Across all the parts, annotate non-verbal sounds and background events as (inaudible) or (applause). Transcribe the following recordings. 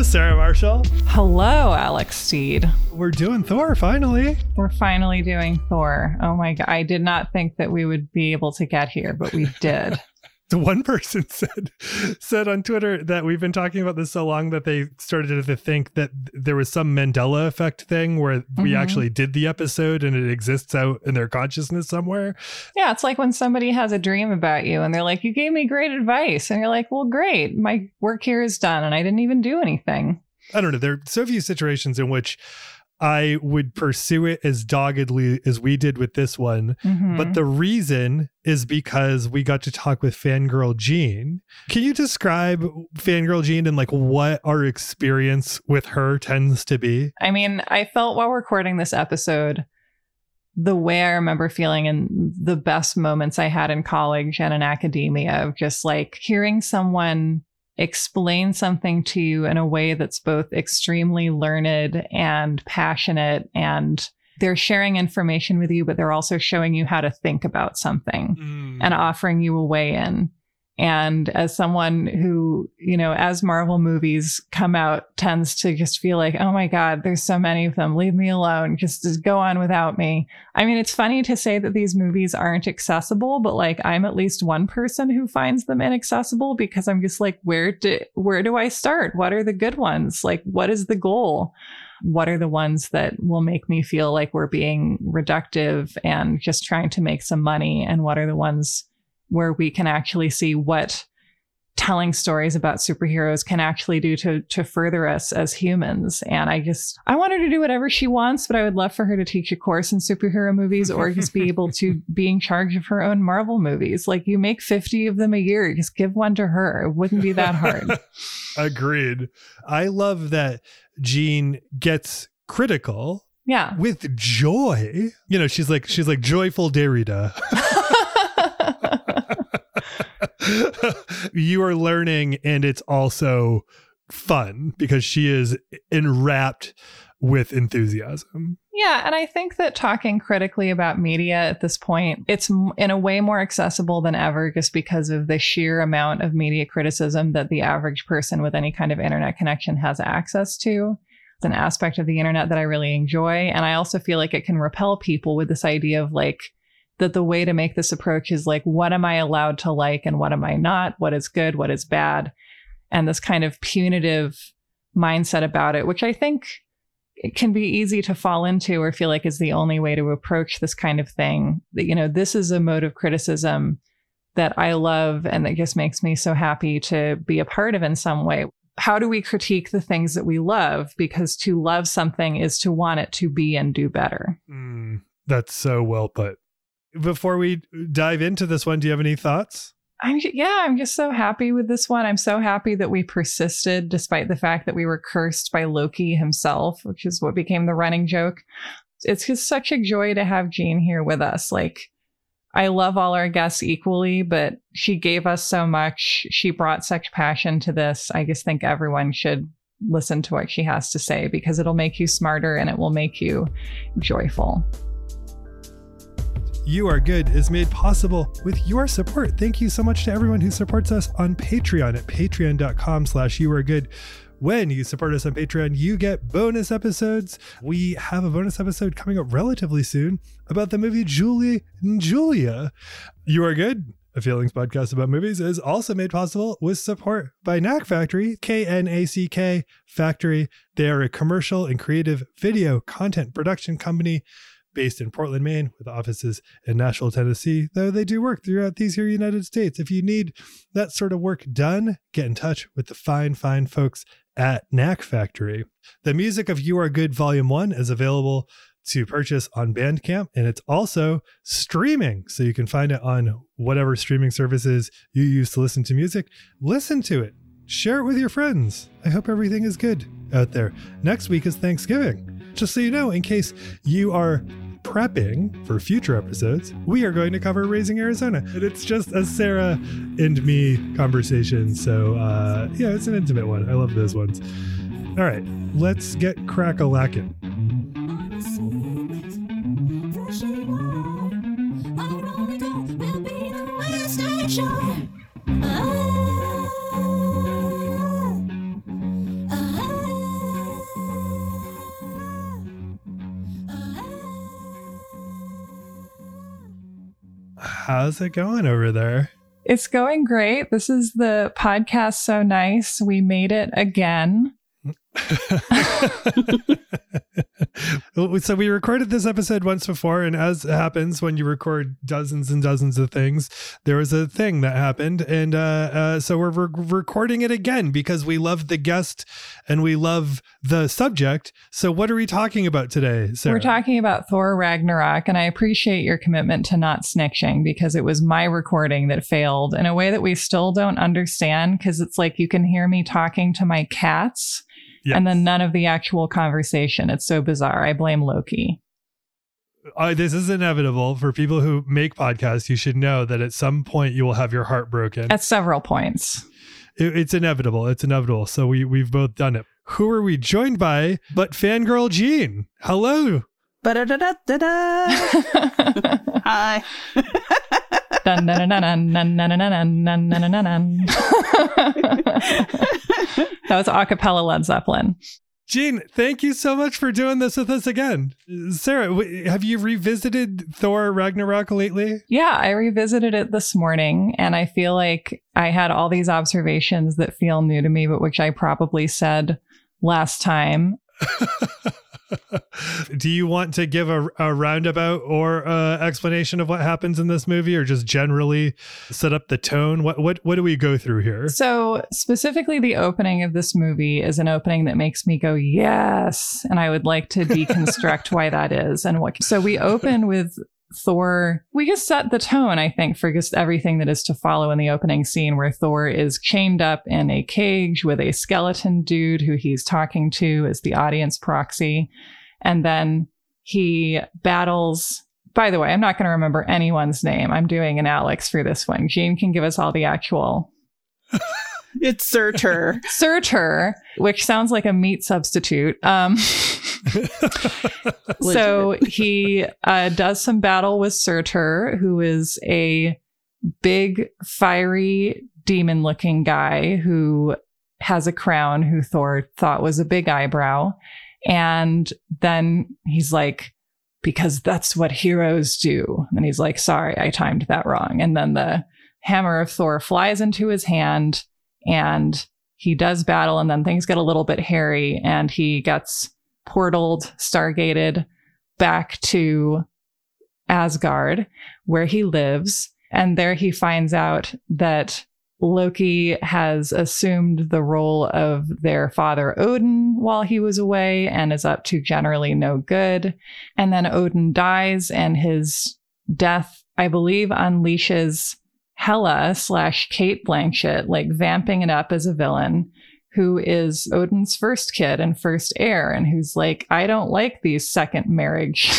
Hello, Sarah Marshall. Hello, Alex Steed. We're doing Thor finally. We're finally doing Thor. Oh my god. I did not think that we would be able to get here, but we did. The one (laughs) person said said on Twitter that we've been talking about this so long that they started to think that there was some Mandela effect thing where mm-hmm. we actually did the episode and it exists out in their consciousness somewhere. Yeah, it's like when somebody has a dream about you and they're like, "You gave me great advice," and you're like, "Well, great, my work here is done, and I didn't even do anything." I don't know. There are so few situations in which I would pursue it as doggedly as we did with this one. Mm-hmm. But the reason is because we got to talk with Fangirl Jean. Can you describe Fangirl Jean and like what our experience with her tends to be? I mean, I felt while recording this episode the way I remember feeling in the best moments I had in college and in academia of just like hearing someone explain something to you in a way that's both extremely learned and passionate and they're sharing information with you but they're also showing you how to think about something mm. and offering you a way in and as someone who, you know, as Marvel movies come out, tends to just feel like, oh my God, there's so many of them. Leave me alone. Just, just go on without me. I mean, it's funny to say that these movies aren't accessible, but like I'm at least one person who finds them inaccessible because I'm just like, where do where do I start? What are the good ones? Like, what is the goal? What are the ones that will make me feel like we're being reductive and just trying to make some money? And what are the ones where we can actually see what telling stories about superheroes can actually do to to further us as humans. And I just I want her to do whatever she wants, but I would love for her to teach a course in superhero movies or just be able to (laughs) be in charge of her own Marvel movies. Like you make 50 of them a year, just give one to her. It wouldn't be that hard. (laughs) Agreed. I love that Jean gets critical. Yeah. With joy. You know, she's like she's like joyful Derrida. (laughs) you are learning and it's also fun because she is enwrapped with enthusiasm. Yeah, and I think that talking critically about media at this point, it's in a way more accessible than ever just because of the sheer amount of media criticism that the average person with any kind of internet connection has access to. It's an aspect of the internet that I really enjoy, and I also feel like it can repel people with this idea of like that the way to make this approach is like, what am I allowed to like and what am I not? What is good? What is bad? And this kind of punitive mindset about it, which I think it can be easy to fall into or feel like is the only way to approach this kind of thing. That, you know, this is a mode of criticism that I love and that just makes me so happy to be a part of in some way. How do we critique the things that we love? Because to love something is to want it to be and do better. Mm, that's so well put before we dive into this one, do you have any thoughts? I'm yeah, I'm just so happy with this one. I'm so happy that we persisted despite the fact that we were cursed by Loki himself, which is what became the running joke. It's just such a joy to have Jean here with us. Like I love all our guests equally, but she gave us so much. She brought such passion to this. I just think everyone should listen to what she has to say because it'll make you smarter and it will make you joyful. You Are Good is made possible with your support. Thank you so much to everyone who supports us on Patreon at patreon.com slash you are good. When you support us on Patreon, you get bonus episodes. We have a bonus episode coming up relatively soon about the movie Julie and Julia. You Are Good, a feelings podcast about movies, is also made possible with support by Knack Factory, K N A C K Factory. They are a commercial and creative video content production company based in Portland, Maine, with offices in Nashville, Tennessee, though they do work throughout these here United States. If you need that sort of work done, get in touch with the fine, fine folks at Knack Factory. The music of You Are Good Volume 1 is available to purchase on Bandcamp, and it's also streaming. So you can find it on whatever streaming services you use to listen to music. Listen to it, share it with your friends. I hope everything is good out there. Next week is Thanksgiving. Just so you know, in case you are prepping for future episodes, we are going to cover Raising Arizona. And it's just a Sarah and me conversation. So, uh, yeah, it's an intimate one. I love those ones. All right, let's get crack a lacking. Show. How's it going over there? It's going great. This is the podcast so nice. We made it again. (laughs) so we recorded this episode once before and as happens when you record dozens and dozens of things there was a thing that happened and uh, uh, so we're re- recording it again because we love the guest and we love the subject so what are we talking about today Sarah? we're talking about thor ragnarok and i appreciate your commitment to not snitching because it was my recording that failed in a way that we still don't understand because it's like you can hear me talking to my cats Yes. And then none of the actual conversation. It's so bizarre. I blame Loki. Uh, this is inevitable for people who make podcasts. You should know that at some point you will have your heart broken. At several points. It, it's inevitable. It's inevitable. So we we've both done it. Who are we joined by? But fangirl Jean. Hello. (laughs) Hi. (laughs) that was acapella Led Zeppelin. Jean, thank you so much for doing this with us again. Sarah, have you revisited Thor Ragnarok lately? Yeah, I revisited it this morning and I feel like I had all these observations that feel new to me, but which I probably said last time. (laughs) Do you want to give a, a roundabout or uh, explanation of what happens in this movie, or just generally set up the tone? What what what do we go through here? So specifically, the opening of this movie is an opening that makes me go yes, and I would like to deconstruct why that is and what. So we open with Thor, we just set the tone, I think, for just everything that is to follow in the opening scene where Thor is chained up in a cage with a skeleton dude who he's talking to as the audience proxy. And then he battles. By the way, I'm not going to remember anyone's name. I'm doing an Alex for this one. Jean can give us all the actual. (laughs) it's Surtur. (laughs) Surtur, which sounds like a meat substitute. Um, (laughs) so he uh, does some battle with Surtur, who is a big, fiery, demon looking guy who has a crown, who Thor thought was a big eyebrow. And then he's like, because that's what heroes do. And he's like, sorry, I timed that wrong. And then the hammer of Thor flies into his hand and he does battle. And then things get a little bit hairy and he gets portaled, stargated back to Asgard, where he lives. And there he finds out that Loki has assumed the role of their father Odin while he was away and is up to generally no good. And then Odin dies, and his death, I believe, unleashes Hela slash Cate Blanchett, like vamping it up as a villain who is Odin's first kid and first heir, and who's like, I don't like these second marriage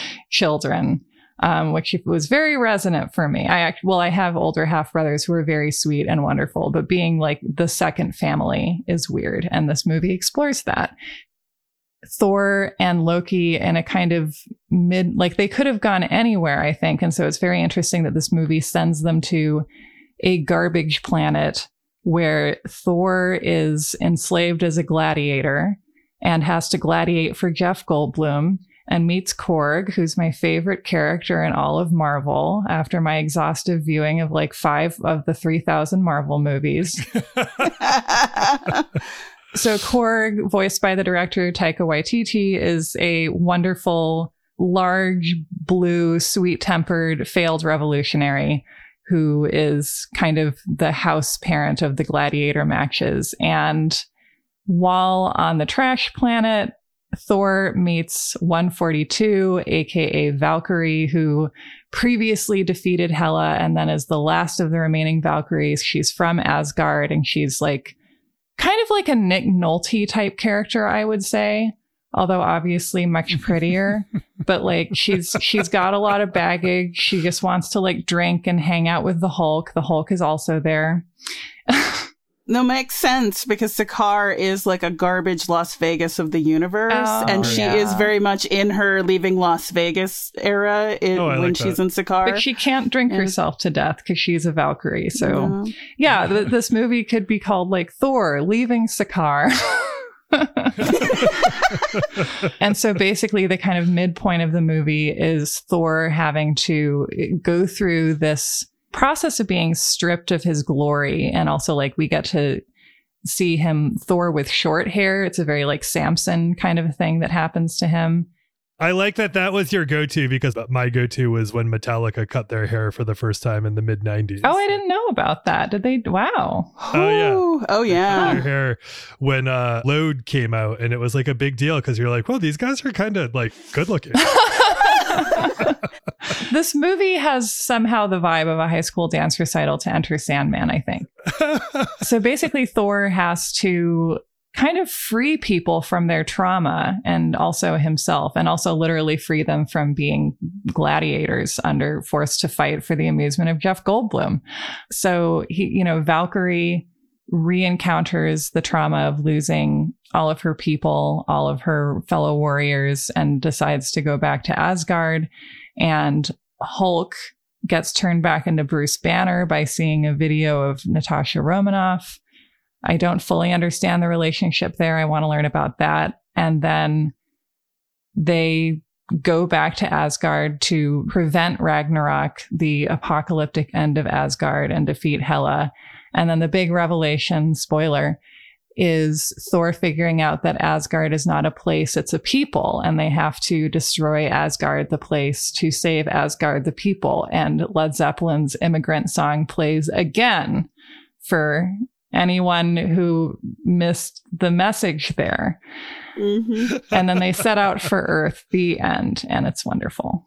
(laughs) children, um, which was very resonant for me. I act, well, I have older half brothers who are very sweet and wonderful, but being like the second family is weird, and this movie explores that. Thor and Loki in a kind of mid, like they could have gone anywhere, I think. And so it's very interesting that this movie sends them to a garbage planet where Thor is enslaved as a gladiator and has to gladiate for Jeff Goldblum and meets Korg, who's my favorite character in all of Marvel after my exhaustive viewing of like five of the 3,000 Marvel movies. (laughs) (laughs) so, Korg, voiced by the director Taika Waititi, is a wonderful, large, blue, sweet tempered, failed revolutionary who is kind of the house parent of the gladiator matches. And while on the trash planet, Thor meets 142, aka Valkyrie, who previously defeated Hela and then is the last of the remaining Valkyries. She's from Asgard and she's like kind of like a Nick Nolte type character, I would say although obviously much (laughs) prettier. But like she's she's got a lot of baggage. She just wants to like drink and hang out with the hulk. The hulk is also there (laughs) no makes sense because Sakaar is like a garbage Las Vegas of the universe oh, and she yeah. is very much in her leaving Las Vegas era in, oh, when like she's that. in Sakaar but she can't drink and, herself to death because she's a Valkyrie so yeah, yeah th- this movie could be called like Thor leaving Sakaar (laughs) and so basically, the kind of midpoint of the movie is Thor having to go through this process of being stripped of his glory. And also, like, we get to see him, Thor with short hair. It's a very like Samson kind of thing that happens to him. I like that that was your go to because my go to was when Metallica cut their hair for the first time in the mid 90s. Oh, I didn't know about that. Did they? Wow. Oh, yeah. Oh, yeah. Their hair when uh, Load came out, and it was like a big deal because you're like, well, these guys are kind of like good looking. (laughs) (laughs) this movie has somehow the vibe of a high school dance recital to enter Sandman, I think. (laughs) so basically, Thor has to kind of free people from their trauma and also himself, and also literally free them from being gladiators under forced to fight for the amusement of Jeff Goldblum. So he, you know, Valkyrie re-encounters the trauma of losing all of her people, all of her fellow warriors, and decides to go back to Asgard. And Hulk gets turned back into Bruce Banner by seeing a video of Natasha Romanoff. I don't fully understand the relationship there. I want to learn about that. And then they go back to Asgard to prevent Ragnarok, the apocalyptic end of Asgard, and defeat Hela. And then the big revelation, spoiler, is Thor figuring out that Asgard is not a place, it's a people, and they have to destroy Asgard, the place, to save Asgard, the people. And Led Zeppelin's immigrant song plays again for anyone who missed the message there. Mm-hmm. and then they set out for Earth, the end, and it's wonderful.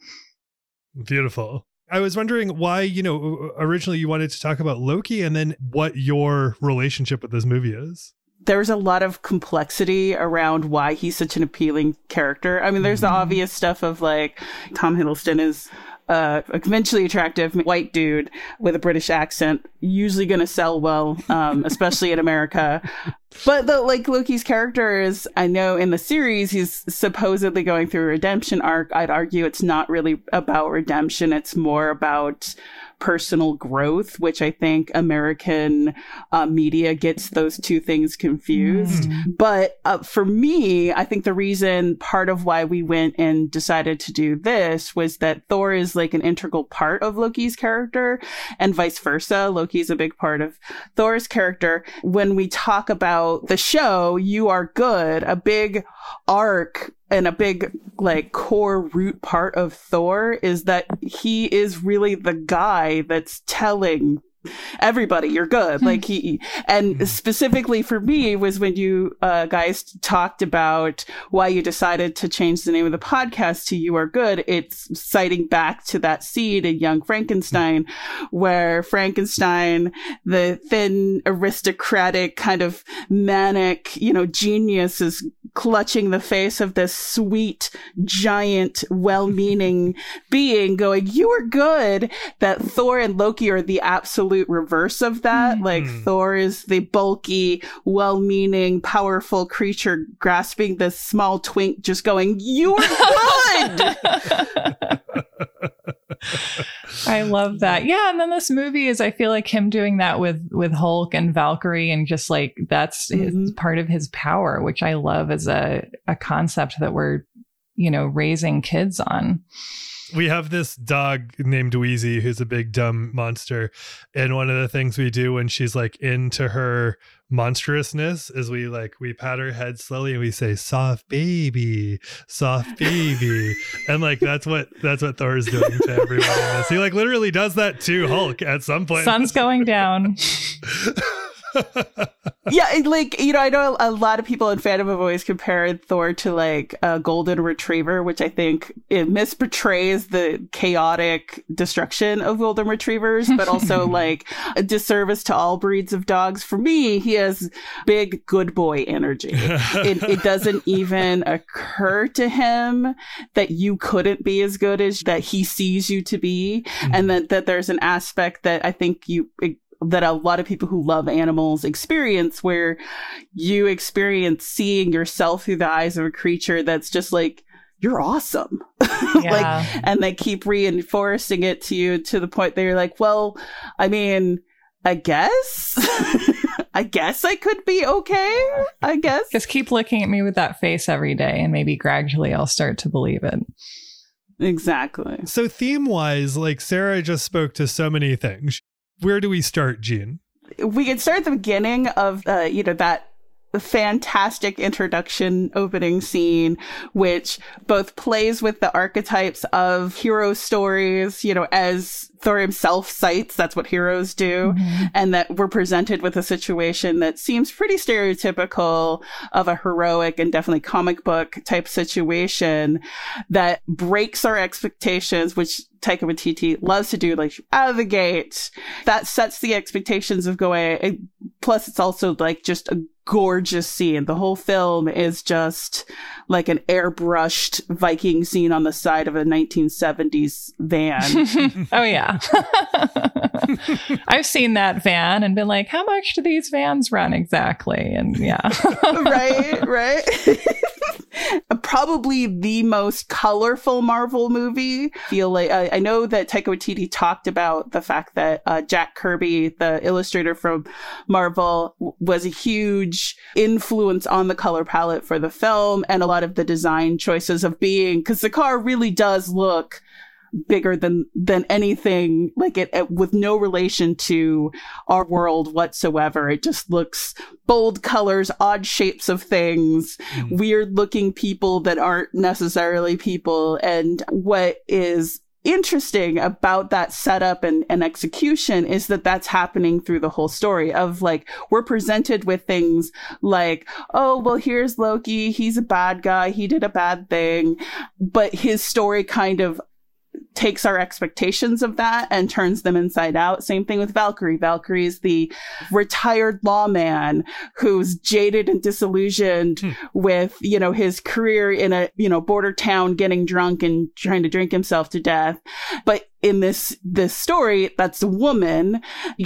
Beautiful. I was wondering why, you know, originally you wanted to talk about Loki and then what your relationship with this movie is there's a lot of complexity around why he's such an appealing character. I mean, there's mm-hmm. the obvious stuff of like Tom Hiddleston is uh, a conventionally attractive white dude with a British accent, usually going to sell well, um, (laughs) especially in America. But the like Loki's character is, I know in the series he's supposedly going through a redemption arc. I'd argue it's not really about redemption; it's more about personal growth, which I think American uh, media gets those two things confused. Mm. But uh, for me, I think the reason part of why we went and decided to do this was that Thor is like an integral part of Loki's character and vice versa. Loki's a big part of Thor's character. When we talk about the show, You Are Good, a big arc and a big like core root part of Thor is that he is really the guy that's telling everybody you're good. Like he and hmm. specifically for me was when you uh, guys talked about why you decided to change the name of the podcast to you are good. It's citing back to that scene in young frankenstein where frankenstein the thin aristocratic kind of manic you know genius is clutching the face of this sweet giant well-meaning (laughs) being going you are good. That thor and loki are the absolute absolute reverse of that. Mm-hmm. Like Thor is the bulky, well-meaning, powerful creature grasping this small twink, just going, "You're good." I love that. Yeah, and then this movie is I feel like him doing that with with Hulk and Valkyrie and just like that's mm-hmm. his, part of his power, which I love as a a concept that we're, you know, raising kids on we have this dog named Wheezy who's a big dumb monster. And one of the things we do when she's like into her monstrousness is we like we pat her head slowly and we say soft baby soft (laughs) baby. And like that's what that's what thor is doing to everyone he like literally does that to hulk at some point. Sun's going down (laughs) yeah, like you know, I know a lot of people in fandom have always compared Thor to like a golden retriever, which I think it misportrays the chaotic destruction of golden retrievers, but also (laughs) like a disservice to all breeds of dogs. For me, he has big good boy energy. it, it (laughs) doesn't even occur to him that you couldn't be as good as that he sees you to be, mm-hmm. and that that there's an aspect that I think you that a lot of people who love animals experience where you experience seeing yourself through the eyes of a creature that's just like you're awesome (laughs) yeah. like and they keep reinforcing it to you to the point that you're like well i mean I guess. (laughs) I guess I could be okay. I guess. Just keep looking at me with that face every day, and maybe gradually I'll start to believe it. Exactly. So, theme wise, like Sarah just spoke to so many things. Where do we start, Jean? We can start at the beginning of, uh, you know, that fantastic introduction opening scene, which both plays with the archetypes of hero stories, you know, as Thor himself cites that's what heroes do, mm-hmm. and that we're presented with a situation that seems pretty stereotypical of a heroic and definitely comic book type situation that breaks our expectations, which Taika Waititi loves to do, like out of the gate. That sets the expectations of going. Plus, it's also like just a gorgeous scene. The whole film is just like an airbrushed Viking scene on the side of a 1970s van. (laughs) oh, yeah. (laughs) I've seen that van and been like, how much do these vans run exactly? And yeah. (laughs) right, right. Probably the most colorful Marvel movie. Feel like I, I, know that Taika Waititi talked about the fact that uh, Jack Kirby, the illustrator from Marvel, w- was a huge influence on the color palette for the film and a lot of the design choices of being because the car really does look bigger than than anything like it, it, with no relation to our world whatsoever. It just looks bold colors odd shapes of things mm. weird looking people that aren't necessarily people. And what is interesting about that setup and, and execution is that that's happening through the whole story of like we're presented with things like oh well here's loki. He's a bad guy. He did a bad thing. But his story kind of takes our expectations of that and turns them inside out. Same thing with Valkyrie. Valkyrie is the retired lawman who's jaded and disillusioned hmm. with, you know, his career in a, you know, border town getting drunk and trying to drink himself to death. But in this this story that's a woman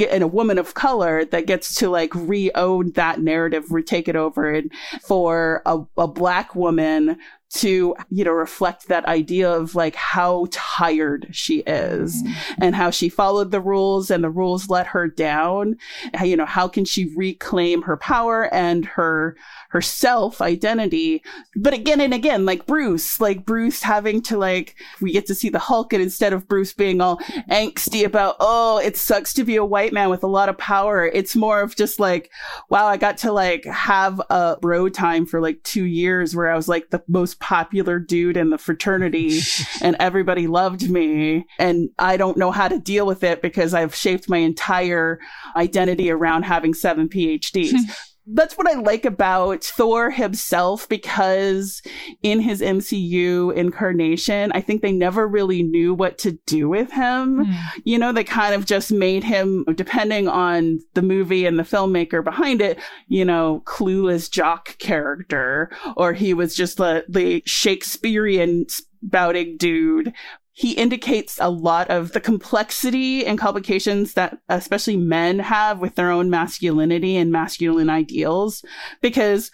and a woman of color that gets to like re-own that narrative retake it over and for a, a black woman to you know reflect that idea of like how tired she is mm-hmm. and how she followed the rules and the rules let her down you know how can she reclaim her power and her her self identity but again and again like bruce like bruce having to like we get to see the hulk and instead of bruce being all angsty about oh it sucks to be a white man with a lot of power it's more of just like wow i got to like have a bro time for like two years where i was like the most popular dude in the fraternity (laughs) and everybody loved me. And I don't know how to deal with it because I've shaped my entire identity around having seven PhDs. (laughs) that's what I like about Thor himself because in his MCU incarnation, I think they never really knew what to do with him. Mm. You know, they kind of just made him, depending on the movie and the filmmaker behind it, you know, clueless jock character, or he was just the, the Shakespearean spouting dude he indicates a lot of the complexity and complications that especially men have with their own masculinity and masculine ideals. Because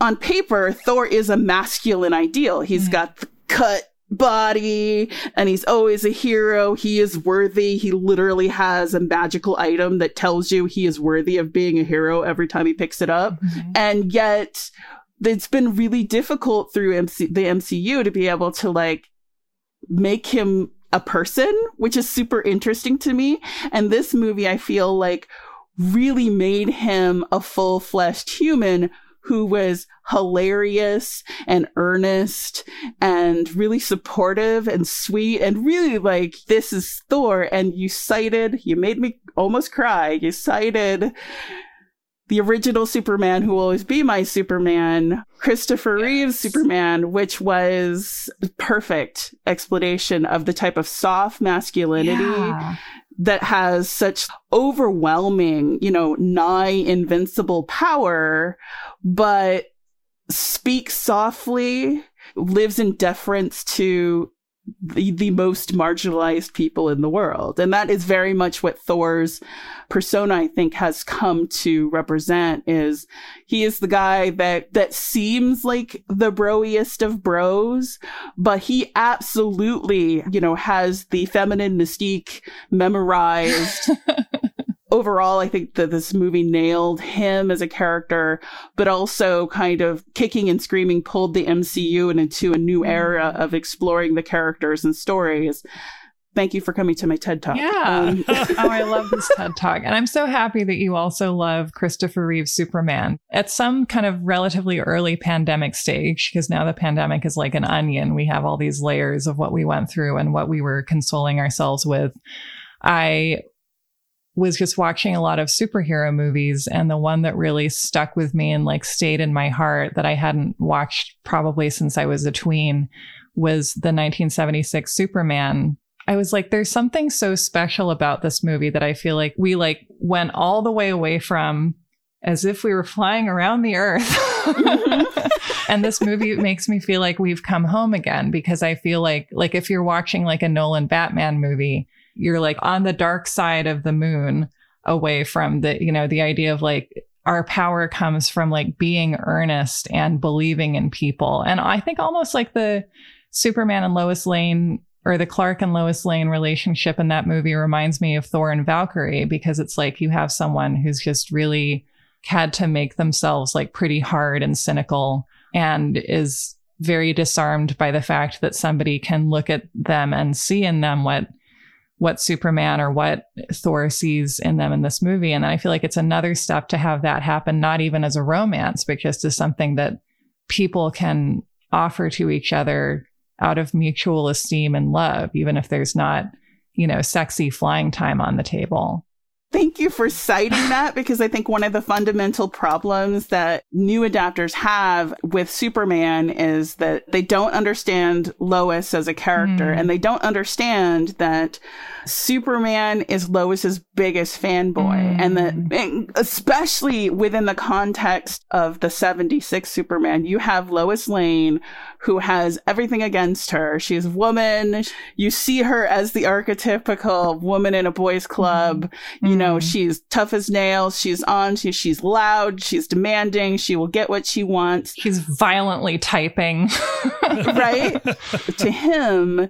on paper thor is a masculine ideal. He's mm-hmm. got the cut body and he's always a hero. He is worthy. He literally has a magical item that tells you he is worthy of being a hero every time he picks it up. Mm-hmm. and yet it's been really difficult through MC- the MCU to be able to like make him a person, which is super interesting to me. And this movie, I feel like really made him a full fleshed human who was hilarious and earnest and really supportive and sweet and really like, this is Thor. And you cited, you made me almost cry. You cited the original Superman, who will always be my Superman, Christopher yes. Reeve's Superman, which was perfect explanation of the type of soft masculinity yeah. that has such overwhelming, you know, nigh invincible power, but speaks softly, lives in deference to the, the most marginalized people in the world. And that is very much what Thor's persona, I think, has come to represent is he is the guy that, that seems like the broiest of bros, but he absolutely, you know, has the feminine mystique memorized (laughs) overall, I think that this movie nailed him as a character, but also kind of kicking and screaming pulled the MCU into a new era of exploring the characters and stories thank you for coming to my TED Talk. Yeah. Um, (laughs) oh, I love this TED Talk. And I'm so happy that you also love Christopher Reeve's Superman. At some kind of relatively early pandemic stage, because now the pandemic is like an onion, we have all these layers of what we went through and what we were consoling ourselves with. I was just watching a lot of superhero movies and the one that really stuck with me and like stayed in my heart that I hadn't watched probably since I was a tween was the 1976 Superman I was like, there's something so special about this movie that I feel like we like went all the way away from as if we were flying around the earth. (laughs) and this movie makes me feel like we've come home again because I feel like like if you're watching like a Nolan Batman movie, you're like on the dark side of the moon away from the, you know, the idea of like our power comes from like being earnest and believing in people. And I think almost like the Superman and Lois Lane or the Clark and Lois Lane relationship in that movie reminds me of Thor and Valkyrie because it's like you have someone who's just really had to make themselves like pretty hard and cynical and is very disarmed by the fact that somebody can look at them and see in them what what Superman or what Thor sees in them in this movie. And I feel like it's another step to have that happen, not even as a romance, but just as something that people can offer to each other out of mutual esteem and love, even if there's not, you know, sexy flying time on the table. Thank you for citing that because I think one of the fundamental problems that new adapters have with Superman is that they don't understand Lois as a character mm. and they don't understand that Superman is Lois's biggest fanboy mm. and that especially within the context of the 76 Superman, you have Lois Lane who has everything against her. She's a woman. You see her as the archetypical woman in a boys club. Mm. You know, Mm-hmm. she's tough as nails. She's on. She, she's loud. She's demanding. She will get what she wants. She's violently typing. right? (laughs) to him,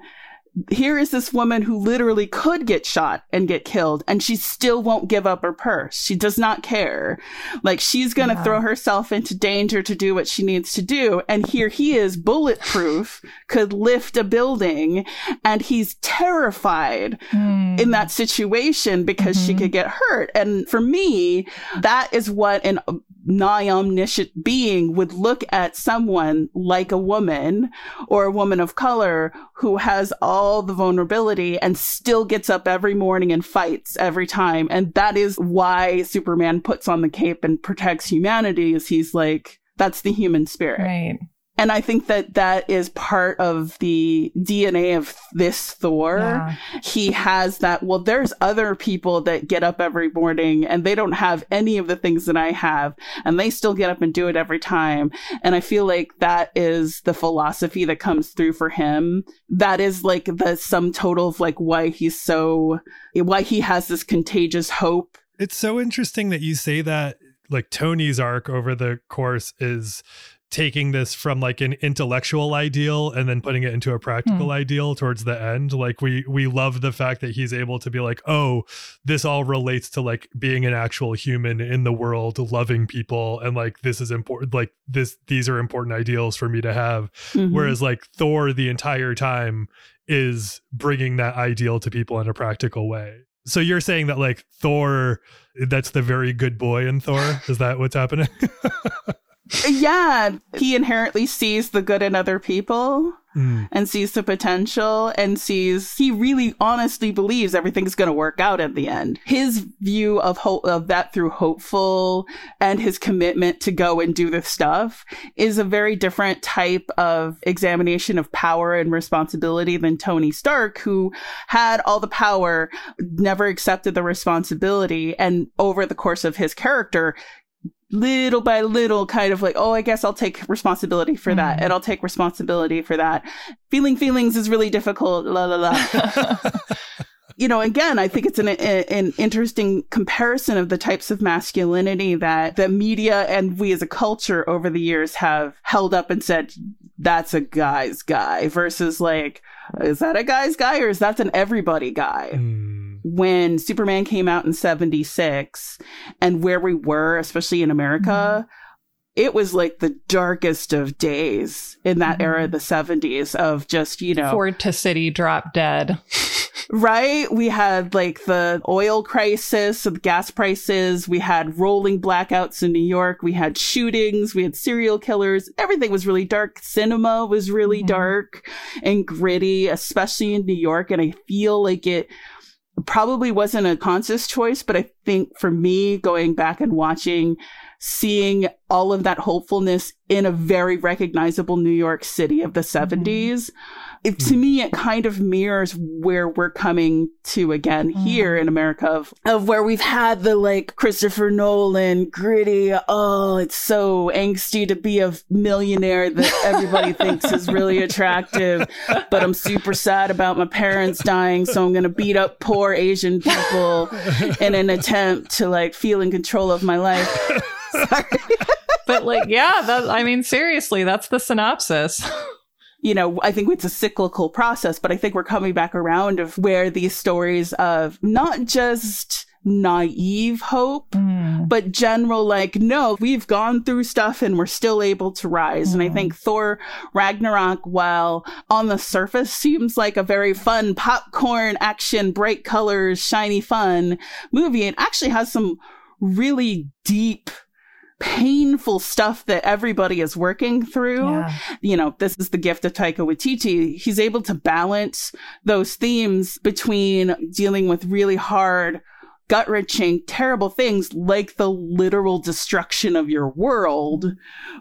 here is this woman who literally could get shot and get killed and she still won't give up her purse. She does not care. Like she's going to yeah. throw herself into danger to do what she needs to do. And here he is bulletproof, (laughs) could lift a building and he's terrified mm. in that situation because mm-hmm. she could get hurt. And for me, that is what an nigh omniscient being would look at someone like a woman or a woman of color who has all the vulnerability and still gets up every morning and fights every time. And that is why Superman puts on the cape and protects humanity is he's like, that's the human spirit. Right. And I think that that is part of the DNA of this Thor. Yeah. He has that, well, there's other people that get up every morning and they don't have any of the things that I have and they still get up and do it every time. And I feel like that is the philosophy that comes through for him. That is like the sum total of like why he's so, why he has this contagious hope. It's so interesting that you say that like Tony's arc over the course is taking this from like an intellectual ideal and then putting it into a practical mm. ideal towards the end. Like we we love the fact that he's able to be like oh this all relates to like being an actual human in the world loving people and like this is important like this these are important ideals for me to have. Mm-hmm. whereas like thor the entire time is bringing that ideal to people in a practical way. So you're saying that like thor that's the very good boy in thor? Is that what's happening (laughs) yeah, he inherently sees the good in other people mm. and sees the potential and sees he really honestly believes everything's going to work out at the end. His view of hope of that through hopeful and his commitment to go and do the stuff is a very different type of examination of power and responsibility than Tony Stark who had all the power never accepted the responsibility and over the course of his character little by little kind of like, oh, I guess I'll take responsibility for that mm. and I'll take responsibility for that. Feeling feelings is really difficult. La la la. (laughs) (laughs) you know, again, I think it's an, an interesting comparison of the types of masculinity that the media and we as a culture over the years have held up and said, that's a guy's guy versus like, is that a guy's guy or is that an everybody guy? Mm when Superman came out in 76 and where we were, especially in America, mm-hmm. it was like the darkest of days in that mm-hmm. era, the 70s, of just, you know. Ford to City drop dead. (laughs) right? We had like the oil crisis the gas prices. We had rolling blackouts in New York. We had shootings. We had serial killers. Everything was really dark. Cinema was really mm-hmm. dark and gritty, especially in New York. And I feel like it probably wasn't a conscious choice, but I think for me, going back and watching, seeing all of that hopefulness in a very recognizable New York City of the 70s. Mm-hmm it, to me, it kind of mirrors where we're coming to again mm-hmm. here in America of, of where we've had the like Christopher Nolan gritty. Oh, it's so angsty to be a millionaire that everybody (laughs) thinks is really attractive, but I'm super sad about my parents dying. So I'm going to beat up poor Asian people in an attempt to like feel in control of my life. (laughs) but like, yeah, that, I mean, seriously, that's the synopsis you know, I think it's a cyclical process, but I think we're coming back around of where these stories of not just naive hope, mm. but general like, no, we've gone through stuff and we're still able to rise. Mm. And I hmm. think Thor Ragnarok, while on the surface seems like a very fun popcorn action, bright colors, shiny fun movie, it actually has some really deep painful stuff that everybody is working through. Yeah. You know, this is the gift of Taika Waititi. He's able to balance those themes between dealing with really hard, gut wrenching, terrible things like the literal destruction of your world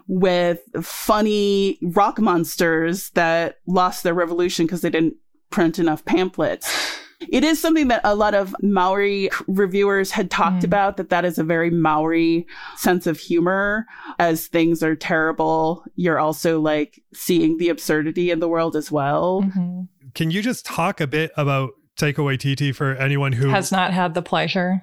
with funny rock monsters that lost their revolution because they didn't print enough pamphlets. It is something that a lot of Maori reviewers had talked mm. about that that is a very Maori sense of humor as things are terrible. You're also like seeing the absurdity in the world as well. Mm-hmm. Can you just talk a bit about Taika Waititi for anyone who has not had the pleasure?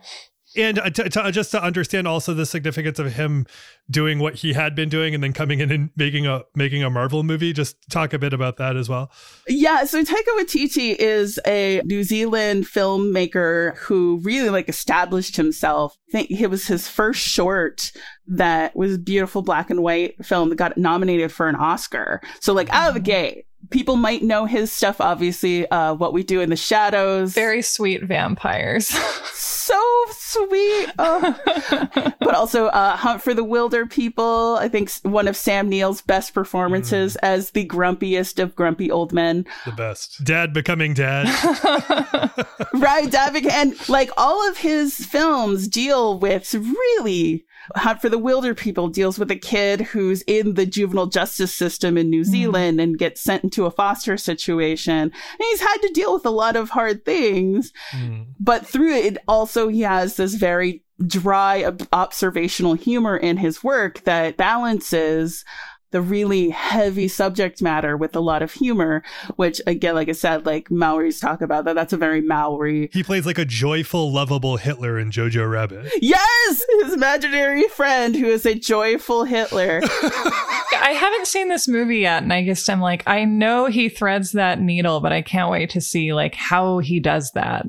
And uh, to, to, just to understand also the significance of him doing what he had been doing and then coming in and making a making a Marvel movie. Just talk a bit about that as well. Yeah, so Taika Waititi is a New Zealand filmmaker who really like established himself. I think it was his first short that was beautiful black and white film that got nominated for an Oscar. So like out of the gate, people might know his stuff obviously uh, what we do in the shadows very sweet vampires (laughs) so sweet oh. (laughs) but also uh, hunt for the Wilderpeople. i think one of sam neill's best performances mm. as the grumpiest of grumpy old men the best dad becoming dad (laughs) right dad beca- and like all of his films deal with really Hunt for the Wilderpeople deals with a kid who's in the juvenile justice system in New mm. Zealand and gets sent into a foster situation. And he's had to deal with a lot of hard things. Mm. But through it, also, he has this very dry observational humor in his work that balances the really heavy subject matter with a lot of humor, which again, like I said, like Maoris talk about that. That's a very Maori. He plays like a joyful, lovable Hitler in Jojo Rabbit. Yes! His imaginary friend who is a joyful Hitler. (laughs) I haven't seen this movie yet, and I guess I'm like, I know he threads that needle, but I can't wait to see like how he does that.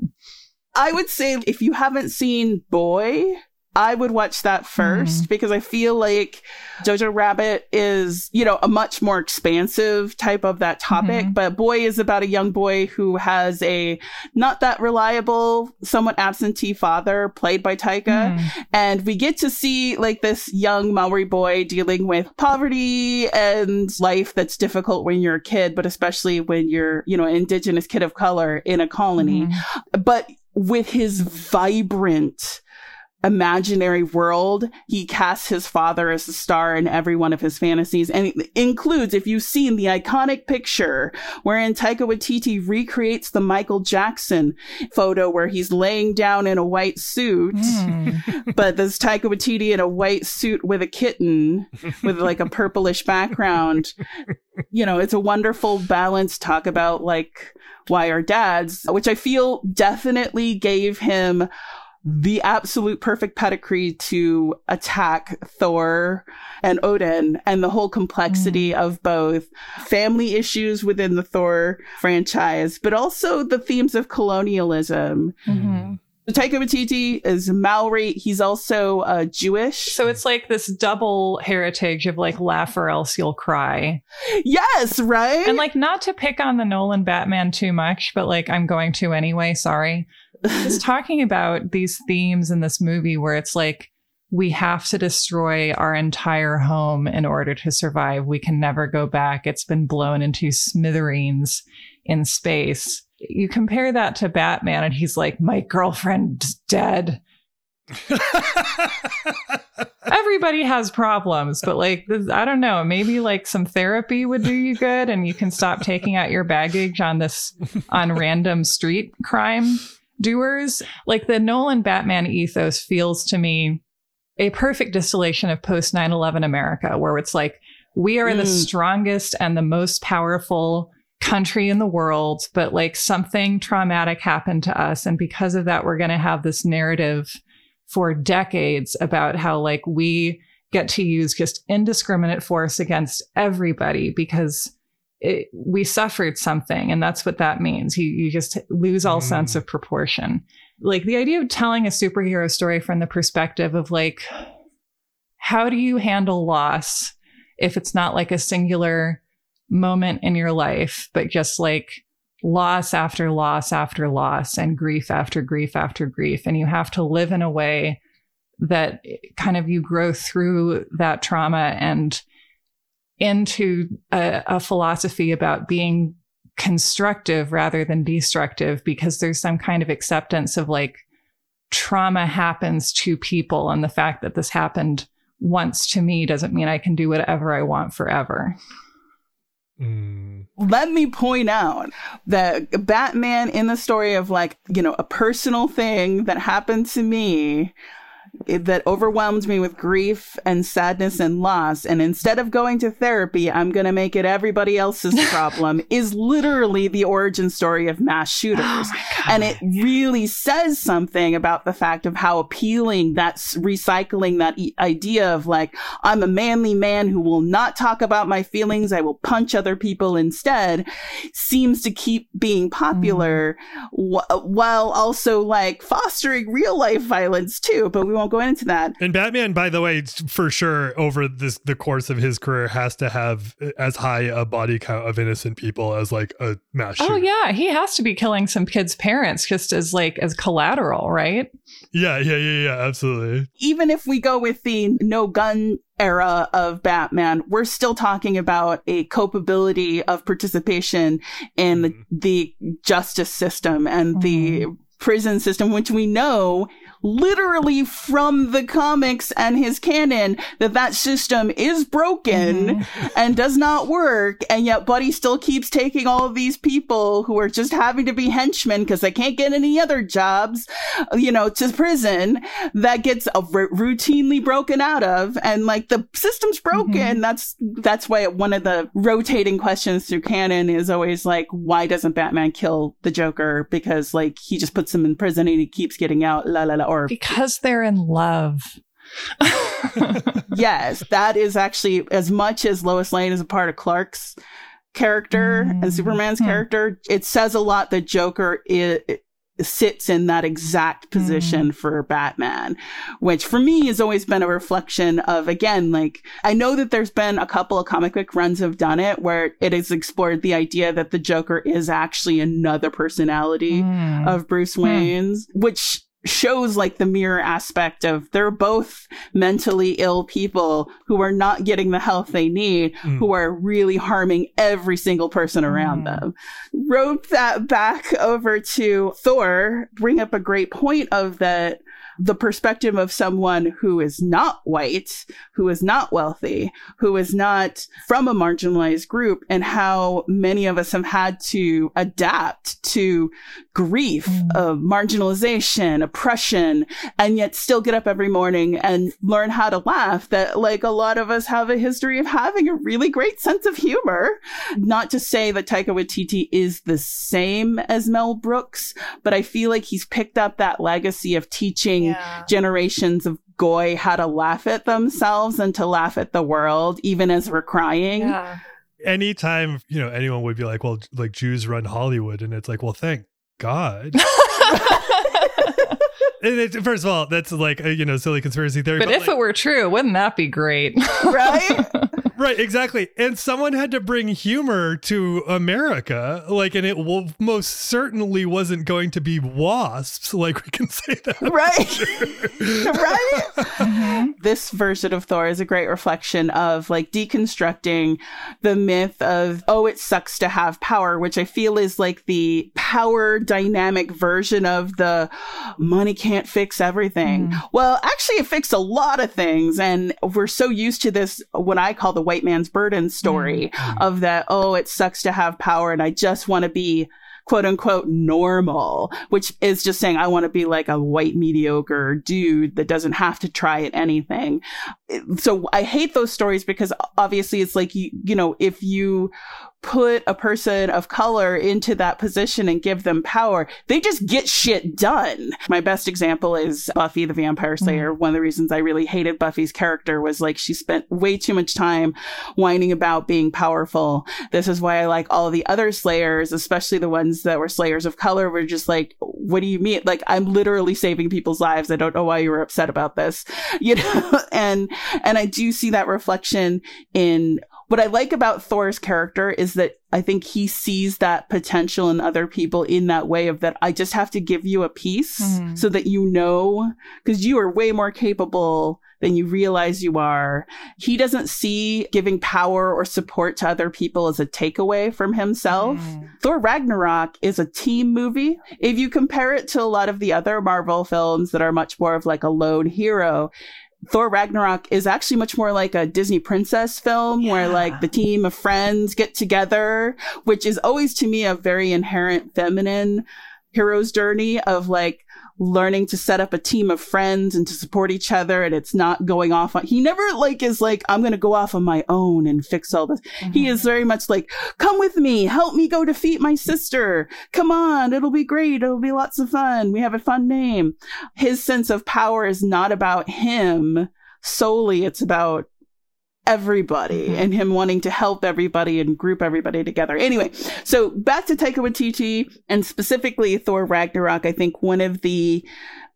I would say if you haven't seen Boy, I would watch that first mm. because I feel like Jojo Rabbit is, you know, a much more expansive type of that topic. Mm-hmm. But Boy is about a young boy who has a not that reliable, somewhat absentee father played by Taika. Mm. And we get to see like this young Maori boy dealing with poverty and life that's difficult when you're a kid, but especially when you're, you know, an indigenous kid of color in a colony. Mm. But with his vibrant, imaginary world. He casts his father as the star in every one of his fantasies and it includes, if you've seen the iconic picture wherein Taika Waititi recreates the Michael Jackson photo where he's laying down in a white suit, mm. but there's Taika Waititi in a white suit with a kitten with like a purplish background. You know, it's a wonderful balance talk about like why our dads, which I feel definitely gave him the absolute perfect pedigree to attack Thor and Odin and the whole complexity mm. of both family issues within the Thor franchise, but also the themes of colonialism. Mm-hmm. Taika Waititi is Maori. He's also uh, Jewish. So it's like this double heritage of like laugh or else you'll cry. Yes, right? And like not to pick on the Nolan Batman too much, but like I'm going to anyway, sorry. Just (laughs) talking about these themes in this movie where it's like we have to destroy our entire home in order to survive. We can never go back. It's been blown into smithereens in space you compare that to Batman, and he's like, My girlfriend's dead. (laughs) Everybody has problems, but like, I don't know, maybe like some therapy would do you good and you can stop taking out your baggage on this, on random street crime doers. Like the Nolan Batman ethos feels to me a perfect distillation of post 9 11 America, where it's like, we are mm. the strongest and the most powerful country in the world, but like something traumatic happened to us. And because of that, we're going to have this narrative for decades about how like we get to use just indiscriminate force against everybody because it, we suffered something. And that's what that means. You, you just lose all mm. sense of proportion. Like the idea of telling a superhero story from the perspective of like, how do you handle loss if it's not like a singular moment in your life, but just like loss after loss after loss and grief after grief after grief. And you have to live in a way that kind of you grow through that trauma and into a, a philosophy about being constructive rather than destructive because there's some kind of acceptance of like trauma happens to people and the fact that this happened once to me doesn't mean I can do whatever I want forever. Mm. Let me point out that Batman in the story of like, you know, a personal thing that happened to me that overwhelmed me with grief and sadness and loss. And instead of going to therapy, I'm going to make it everybody else's (laughs) problem is literally the origin story of mass shooters. Oh and it really says something about the fact of how appealing that's recycling that e- idea of like, I'm a manly man who will not talk about my feelings. I will punch other people instead seems to keep being popular mm. wh- while also like fostering real life violence too. But we won't go into that. And Batman, by the way, for sure, over this the course of his career, has to have as high a body count of innocent people as like a mass oh, shooter. Oh yeah, he has to be killing some kids' parents just as like as collateral, right? Yeah, yeah, yeah, yeah, absolutely. Even if we go with the no gun era of Batman, we're still talking about a culpability of participation in mm. the, the, justice system and mm. the prison system, which we know literally from the comics and his canon that that system is broken mm-hmm. and does not work. And yet Buddy still keeps taking all of these people who are just having to be henchmen because they can't get any other jobs, you know, to prison that gets r- routinely broken out of. And like the system's broken. Mm-hmm. That's, that's why one of the rotating questions through canon is always like, why doesn't Batman kill the Joker? Because like he just puts him in prison and he keeps getting out. La la la or because they're in love. (laughs) yes, that is actually as much as Lois Lane is a part of Clark's character mm. and Superman's mm. character. It says a lot that Joker is, sits in that exact position mm. for Batman, which for me has always been a reflection of, again, like, I know that there's been a couple of comic book runs have done it where it has explored the idea that the Joker is actually another personality mm. of Bruce hmm. Wayne's, which shows like the mirror aspect of they're both mentally ill people who are not getting the help they need, mm. who are really harming every single person around mm. them. Rope that back over to Thor, bring up a great point of that the perspective of someone who is not white, who is not wealthy, who is not from a marginalized group, and how many of us have had to adapt to grief, mm. of marginalization, oppression, and yet still get up every morning and learn how to laugh. That like a lot of us have a history of having a really great sense of humor. Not to say that Taika Waititi is the same as Mel Brooks, but I feel like he's picked up that legacy of teaching yeah. Generations of goy how to laugh at themselves and to laugh at the world, even as we're crying. Yeah. Anytime you know anyone would be like well like jews run hollywood and it's like well thank god. (laughs) And it, first of all that's like a, you know silly conspiracy theory but, but if like, it were true wouldn't that be great? Right (laughs) right, exactly. And someone had to bring humor to America, like, and it will most certainly wasn't going to be wasps. Like we can say that, (laughs) right? Sure. (laughs) right. Mm-hmm. This version of Thor is a great reflection of like deconstructing the myth of oh, it sucks to have power, which I feel is like the power dynamic version of the money can't fix everything. Mm. Well, actually, it fixed a lot of things, and we're so used to this what I call the white man's burden story mm-hmm. of that, oh, it sucks to have power and I just want to be quote unquote normal, which is just saying I want to be like a white mediocre dude that doesn't have to try at anything. So I hate those stories because obviously it's like you, you know, if you put a person of color into that position and give them power, they just get shit done. My best example is Buffy the Vampire Slayer. Mm-hmm. One of the reasons I really hated Buffy's character was like she spent way too much time whining about being powerful. This is why I like all the other Slayers, especially the ones that were Slayers of color, were just like, what do you mean? Like, I'm literally saving people's lives. I don't know why you were upset about this, (laughs) you know? and, and I do see that reflection in what I like about Thor's character is that I think he sees that potential in other people in that way of that I just have to give you a piece mm-hmm. so that you know, because you are way more capable than you realize you are. He doesn't see giving power or support to other people as a takeaway from himself. Mm. Thor Ragnarok is a team movie. If you compare it to a lot of the other Marvel films that are much more of like a lone hero, Thor Ragnarok is actually much more like a Disney princess film yeah. where like the team of friends get together, which is always to me a very inherent feminine hero's journey of like learning to set up a team of friends and to support each other and it's not going off on he never like is like i'm going to go off on my own and fix all this. Mm-hmm. he is very much like come with me help me go defeat my sister. Come on it'll be great it'll be lots of fun we have a fun name. His sense of power is not about him solely it's about everybody mm-hmm. and him wanting to help everybody and group everybody together. Anyway, so back to Taika Waititi and specifically Thor Ragnarok. I think one of the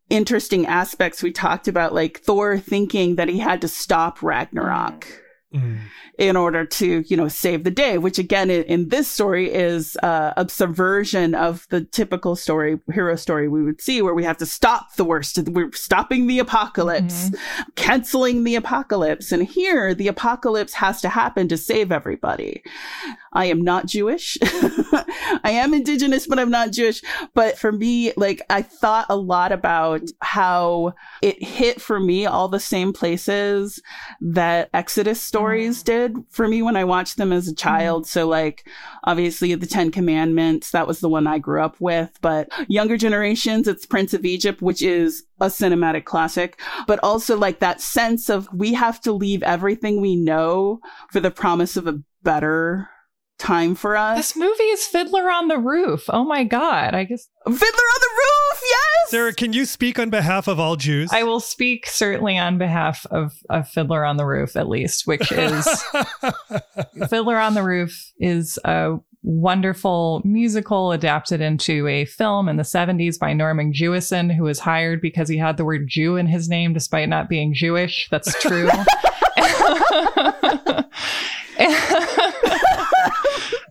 interesting aspects we talked about, like Thor thinking that he had to stop Ragnarok. Mm in order to, you know, save the day, which again, in, in this story is uh, a subversion of the typical story, hero story we would see where we have to stop the worst. We're stopping the apocalypse, mm-hmm. canceling the apocalypse. And here, the apocalypse has to happen to save everybody. I am not Jewish. (laughs) I am indigenous, but I'm not Jewish. But for me, like, I thought a lot about how it hit for me all the same places that Exodus stories mm. did for me when I watched them as a child. Mm. So, like, obviously, the Ten Commandments, that was the one I grew up with. But younger generations, it's Prince of Egypt, which is a cinematic classic, but also like that sense of we have to leave everything we know for the promise of a better time for us. This movie is Fiddler on the Roof. Oh my god, I guess Fiddler on the Roof. Yes. Sarah, can you speak on behalf of all Jews? I will speak certainly on behalf of, of Fiddler on the Roof at least, which is (laughs) Fiddler on the Roof is a wonderful musical adapted into a film in the 70s by Norman Jewison, who was hired because he had the word Jew in his name despite not being Jewish. That's true. (laughs) (laughs)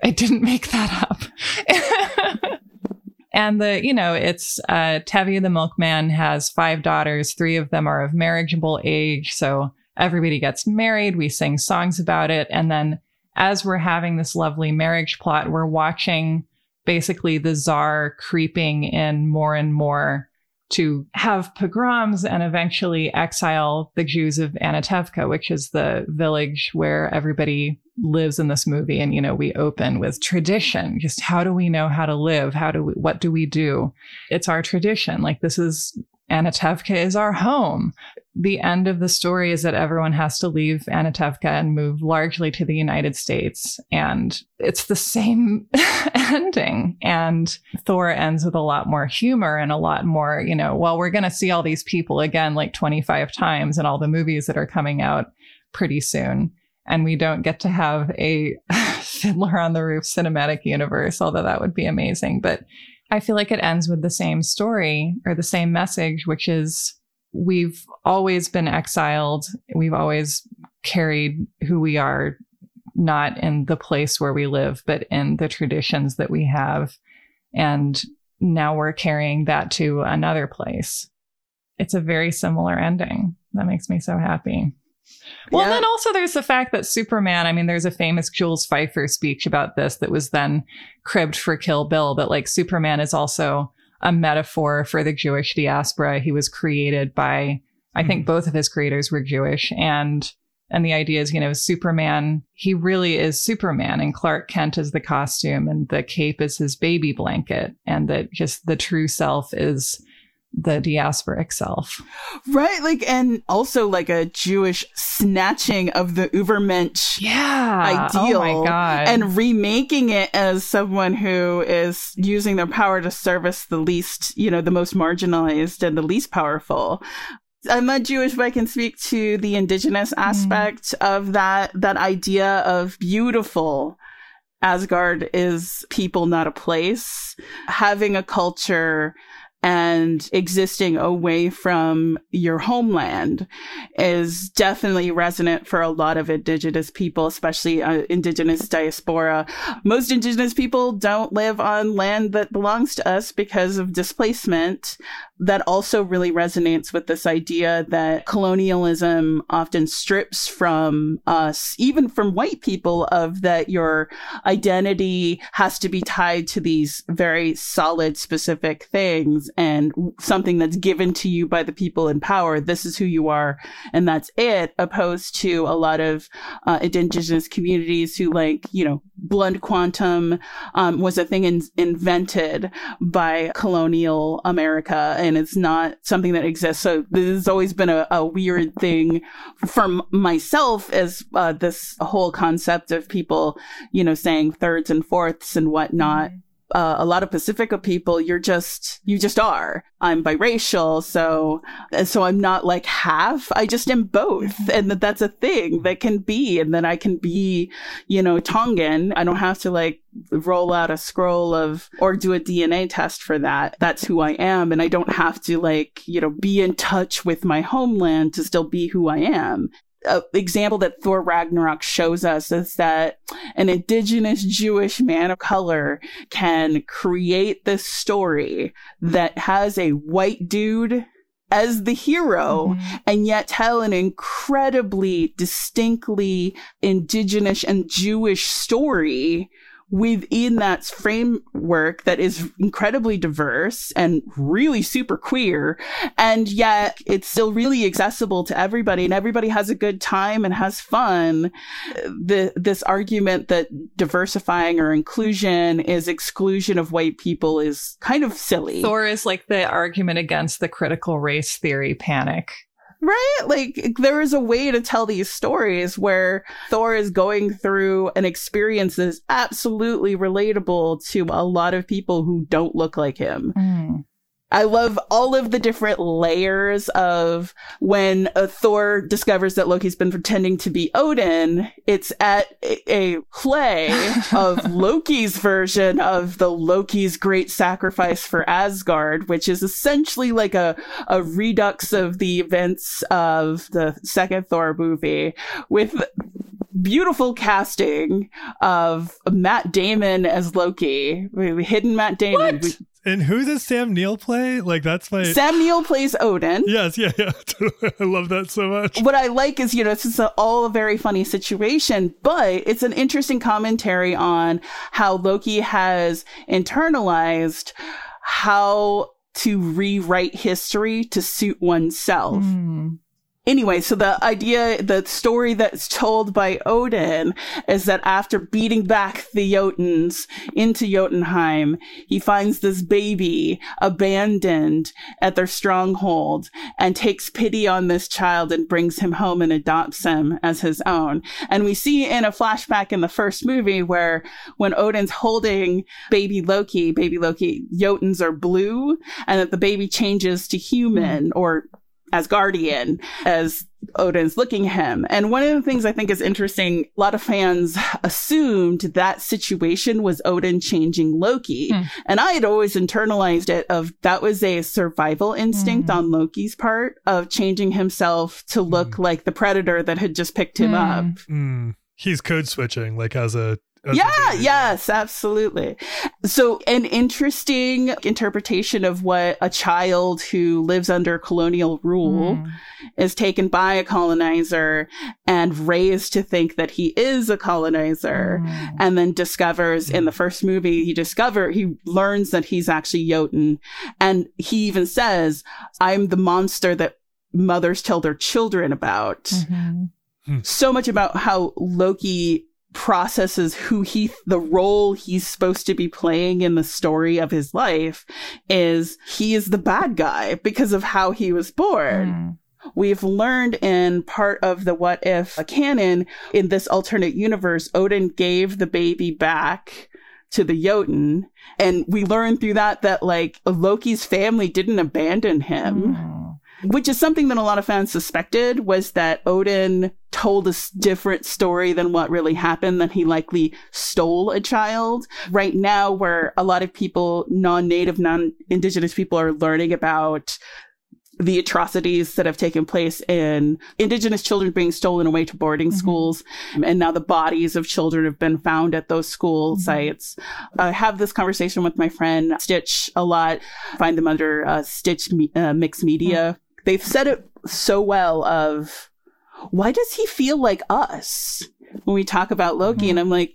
I didn't make that up. (laughs) and the, you know, it's uh, Tevye the milkman has five daughters. Three of them are of marriageable age. So everybody gets married. We sing songs about it. And then as we're having this lovely marriage plot, we're watching basically the czar creeping in more and more to have pogroms and eventually exile the Jews of Anatevka, which is the village where everybody lives in this movie. And, you know, we open with tradition. Just how do we know how to live? How do we, what do we do? It's our tradition. Like this is Anatevka is our home. The end of the story is that everyone has to leave Anatevka and move largely to the United States. And it's the same (laughs) ending. And Thor ends with a lot more humor and a lot more, you know, well, we're going to see all these people again like 25 times in all the movies that are coming out pretty soon. And we don't get to have a (laughs) Fiddler on the Roof cinematic universe, although that would be amazing. But I feel like it ends with the same story or the same message, which is we've always been exiled. We've always carried who we are, not in the place where we live, but in the traditions that we have. And now we're carrying that to another place. It's a very similar ending. That makes me so happy. Well, yeah. and then also there's the fact that Superman, I mean, there's a famous Jules Feiffer speech about this that was then cribbed for Kill Bill, that like Superman is also a metaphor for the Jewish diaspora. He was created by, I mm-hmm. think both of his creators were Jewish. And and the idea is, you know, Superman, he really is Superman, and Clark Kent is the costume, and the cape is his baby blanket, and that just the true self is the diasporic self. Right. Like, and also like a Jewish snatching of the Ubermensch yeah. ideal. Oh my God. And remaking it as someone who is using their power to service the least, you know, the most marginalized and the least powerful. I'm not Jewish, but I can speak to the indigenous mm. aspect mm. of that, that idea of beautiful. Asgard is people, not a place. Having a culture and existing away from your homeland is definitely resonant for a lot of indigenous people, especially uh, indigenous diaspora. Most indigenous people don't live on land that belongs to us because of displacement that also really resonates with this idea that colonialism often strips from us, even from white people, of that your identity has to be tied to these very solid, specific things and something that's given to you by the people in power. This is who you are, and that's it, opposed to a lot of uh, indigenous communities who, like, you know, blood quantum um, was a thing in- invented by colonial America and it's not something that exists. So this has always been a, a weird thing from myself as uh, this whole concept of people, you know, saying thirds and fourths and whatnot. Mm-hmm uh, a lot of Pasifika people, you're just, you just are. I'm biracial. So, so I'm not like half. I just am both. Mm-hmm. And that that's a thing that can be. And then I can be, you know, Tongan. I don't have to like roll out a scroll of or do a DNA test for that. That's who I am. And I don't have to like, you know, be in touch with my homeland to still be who I am uh, example that Thor Ragnarok shows us is that an indigenous Jewish man of color can create this story that has a white dude as the hero mm-hmm. and yet tell an incredibly distinctly indigenous and Jewish story within that framework that is incredibly diverse and really super queer. And yet it's still really accessible to everybody and everybody has a good time and has fun. The, this argument that diversifying or inclusion is exclusion of white people is kind of silly. Thor is like the argument against the critical race theory panic. Right? Like, there is a way to tell these stories where Thor is going through an experience that is absolutely relatable to a lot of people who don't look like him. Mm. I love all of the different layers of when a Thor discovers that Loki's been pretending to be Odin. It's at a, play (laughs) of Loki's version of the Loki's great sacrifice for Asgard, which is essentially like a, a redux of the events of the second Thor movie with beautiful casting of Matt Damon as Loki, hidden Matt Damon. What? And who does Sam Neill play? Like that's my Sam Neill plays Odin. Yes, yeah, yeah. (laughs) I love that so much. What I like is, you know, this is a, all a very funny situation, but it's an interesting commentary on how Loki has internalized how to rewrite history to suit oneself. Mm anyway, so the idea, the story that's told by Odin is that after beating back the Jotuns into Jotunheim, he finds this baby abandoned at their stronghold and takes pity on this child and brings him home and adopts him as his own. And we see in a flashback in the first movie where when Odin's holding baby Loki, baby Loki, Jotuns are blue and that the baby changes to human or Asgardian as Odin's looking him. And one of the things I think is interesting, a lot of fans assumed that situation was Odin changing Loki. Hmm. And I had always internalized it of that was a survival instinct mm. on Loki's part of changing himself to look mm. like the predator that had just picked him mm. up. Hmm. He's code switching like as a yeah, yes, absolutely. So, an interesting interpretation of what a child who lives under colonial rule mm. is taken by a colonizer and raised to think that he is a colonizer, mm. and then discovers in the first movie, he discover he learns that he's actually Jotun, and he even says, "I'm the monster that mothers tell their children about." Mm-hmm. Hmm. So much about how Loki processes who he the role he's supposed to be playing in the story of his life is he is the bad guy because of how he was born. Mm. We've learned in part of the what if canon in this alternate universe, Odin gave the baby back to the Jotun. And we learned through that that like Loki's family didn't abandon him. Mm which is something that a lot of fans suspected was that Odin told a different story than what really happened, that he likely stole a child. Right now, where a lot of people, non-native, non-indigenous people are learning about the atrocities that have taken place in indigenous children being stolen away to boarding mm-hmm. schools. And now the bodies of children have been found at those school mm-hmm. sites. I have this conversation with my friend Stitch a lot. find them under uh, Stitch uh, Mixed Media. Mm-hmm they've said it so well of why does he feel like us when we talk about Loki? Mm-hmm. And I'm like,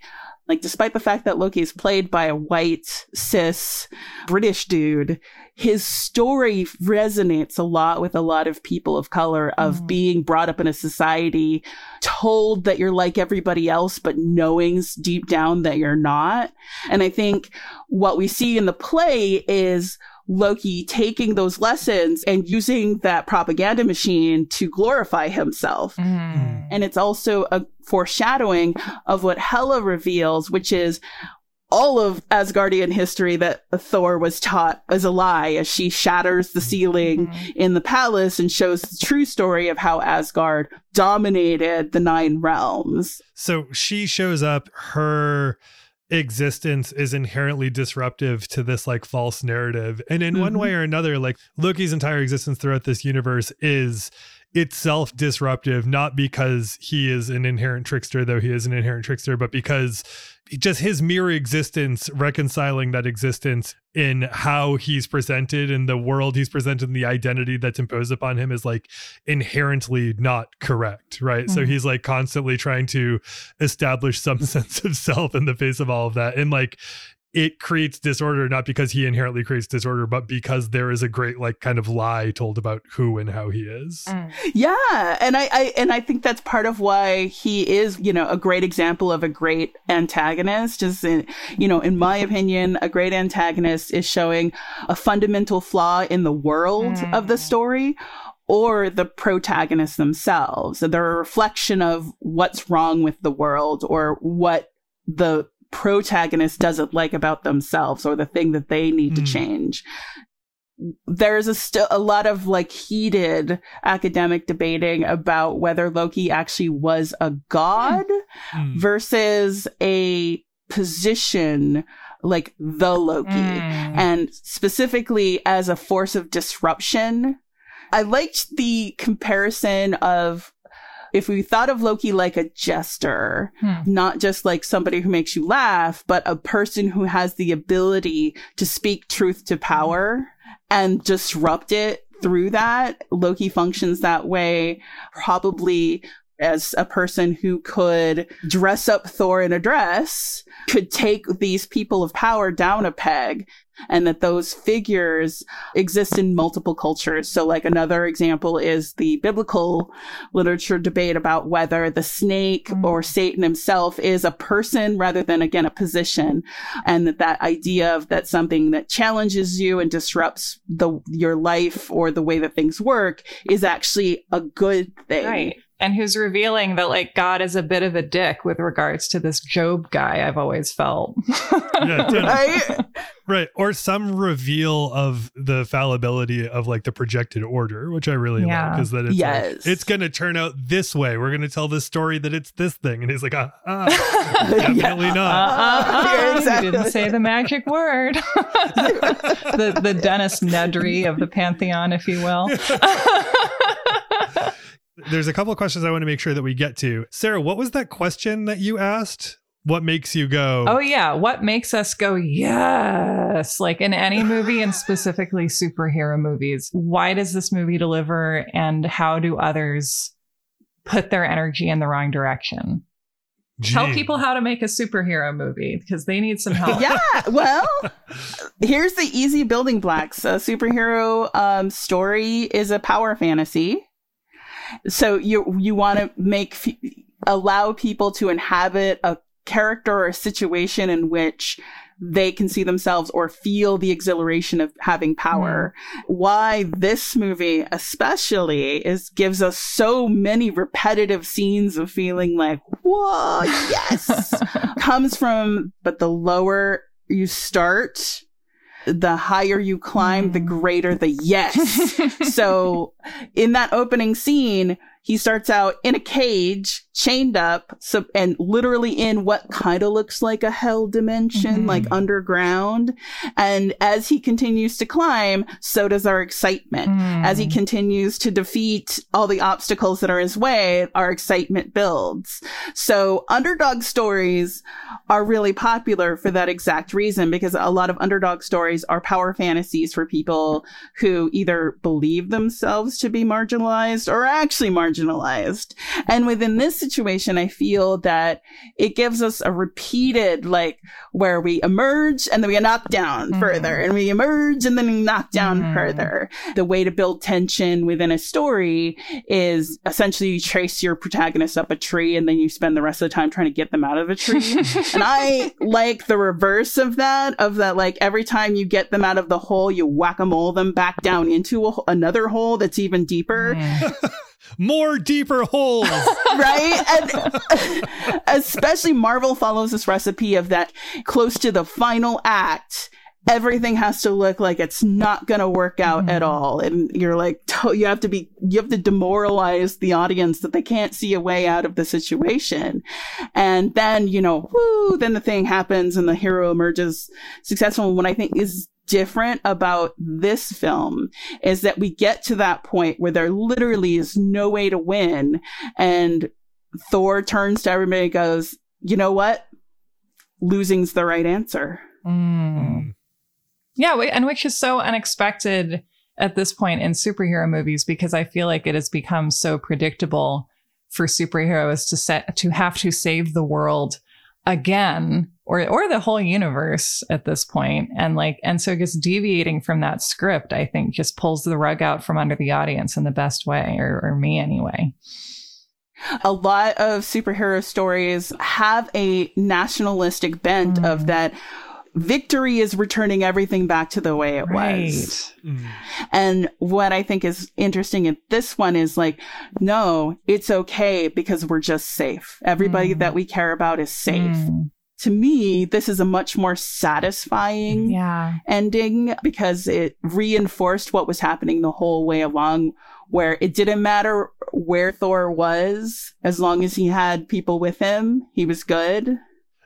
like, despite the fact that Loki is played by a white, cis, British dude, his story resonates a lot with a lot of people of color of mm. being brought up in a society told that you're like everybody else, but knowing deep down that you're not. And I think what we see in the play is Loki taking those lessons and using that propaganda machine to glorify himself. Mm. And it's also a foreshadowing of what Hela reveals, which is all of Asgardian history that Thor was taught is a lie as she shatters the ceiling mm-hmm. in the palace and shows the true story of how Asgard dominated the nine realms. So she shows up, her existence is inherently disruptive to this like false narrative. And in mm-hmm. one way or another, like Loki's entire existence throughout this universe is itself disruptive, not because he is an inherent trickster, though he is an inherent trickster, but because just his mere existence, reconciling that existence in how he's presented in the world he's presented and the identity that's imposed upon him is like inherently not correct, right? Mm-hmm. So he's like constantly trying to establish some (laughs) sense of self in the face of all of that. And like it creates disorder not because he inherently creates disorder but because there is a great like kind of lie told about who and how he is mm. yeah and I, I and i think that's part of why he is you know a great example of a great antagonist just in, you know in my opinion a great antagonist is showing a fundamental flaw in the world mm. of the mm. story or the protagonists themselves. They're a reflection of what's wrong with the world or what the protagonist doesn't like about themselves or the thing that they need mm. to hmm. change there's a still a lot of like heated academic debating about whether Loki actually was a god mm. versus a position like the Loki mm. and specifically as a force of disruption. I liked the comparison of if we thought of Loki like a jester, hmm. not just like somebody who makes you laugh, but a person who has the ability to speak truth to power and disrupt it through that, Loki functions that way, probably as a person who could dress up Thor in a dress, could take these people of power down a peg and that those figures exist in multiple cultures. So like another example is the biblical literature debate about whether the snake mm. or Satan himself is a person rather than again a position. And that that idea of that something that challenges you and disrupts the, your life or the way that things work is actually a good thing. Right and who's revealing that like God is a bit of a dick with regards to this Job guy. I've always felt. yeah, (laughs) right? right. Or some reveal of the fallibility of like the projected order, which I really yeah. like, is that it's yes. like, it's going to turn out this way. We're going to tell this story that it's this thing, and he's like, ah, ah (laughs) definitely yeah. not. Uh, uh, uh, exactly. You didn't say the magic word. (laughs) the the Dennis Nedry of the pantheon, if you will. There's a couple of questions I want to make sure that we get to. Sarah, what was that question that you asked? What makes you go? Oh, yeah. What makes us go, yes? Like in any movie and (laughs) specifically superhero movies. Why does this movie deliver and how do others put their energy in the wrong direction? Gee. Tell people how to make a superhero movie because they need some help. (laughs) yeah, well, here's the easy building blocks. A superhero um, story is a power fantasy. So you you want to make allow people to inhabit a character or a situation in which they can see themselves or feel the exhilaration of having power. Mm. Why this movie especially is gives us so many repetitive scenes of feeling like, whoa, yes, (laughs) comes from, but the lower you start, the higher you climb, the mm. greater the yes. (laughs) so in that opening scene, he starts out in a cage, chained up, so, and literally in what kind of looks like a hell dimension, mm-hmm. like underground. And as he continues to climb, so does our excitement. Mm. As he continues to defeat all the obstacles that are his way, our excitement builds. So underdog stories are really popular for that exact reason, because a lot of underdog stories are power fantasies for people who either believe themselves to be marginalized or actually marginalized marginalized. And within this situation, I feel that it gives us a repeated, like, where we emerge and then we knock down mm-hmm. further and we emerge and then we knock down mm-hmm. further. The way to build tension within a story is essentially you trace your protagonist up a tree and then you spend the rest of the time trying to get them out of the tree. (laughs) and I like the reverse of that, of that, like every time you get them out of the hole, you whack a mole them back down into a, another hole that's even deeper. (laughs) more deeper holes. (laughs) right? And (laughs) especially Marvel follows this recipe of that close to the final act. Everything has to look like it's not going to work out mm. at all. And you're like, you have to be, you have to demoralize the audience that they can't see a way out of the situation. And then, you know, whoo, then the thing happens and the hero emerges successful. What I think is different about this film is that we get to that point where there literally is no way to win. And Thor turns to everybody and goes, you know what? Losing's the right answer. Mm. Yeah, and which is so unexpected at this point in superhero movies because I feel like it has become so predictable for superheroes to set to have to save the world again or or the whole universe at this point and like and so just deviating from that script i think just pulls the rug out from under the audience in the best way or, or me anyway a lot of superhero stories have a nationalistic bent mm. of that victory is returning everything back to the way it right. was. Mm. And what I think is interesting in this one is like, no, it's okay because we're just safe. Everybody mm. that we care about is safe. Mm. To me, this is a much more satisfying yeah. ending because it reinforced what was happening the whole way along where it didn't matter where Thor was, as long as he had people with him, he was good.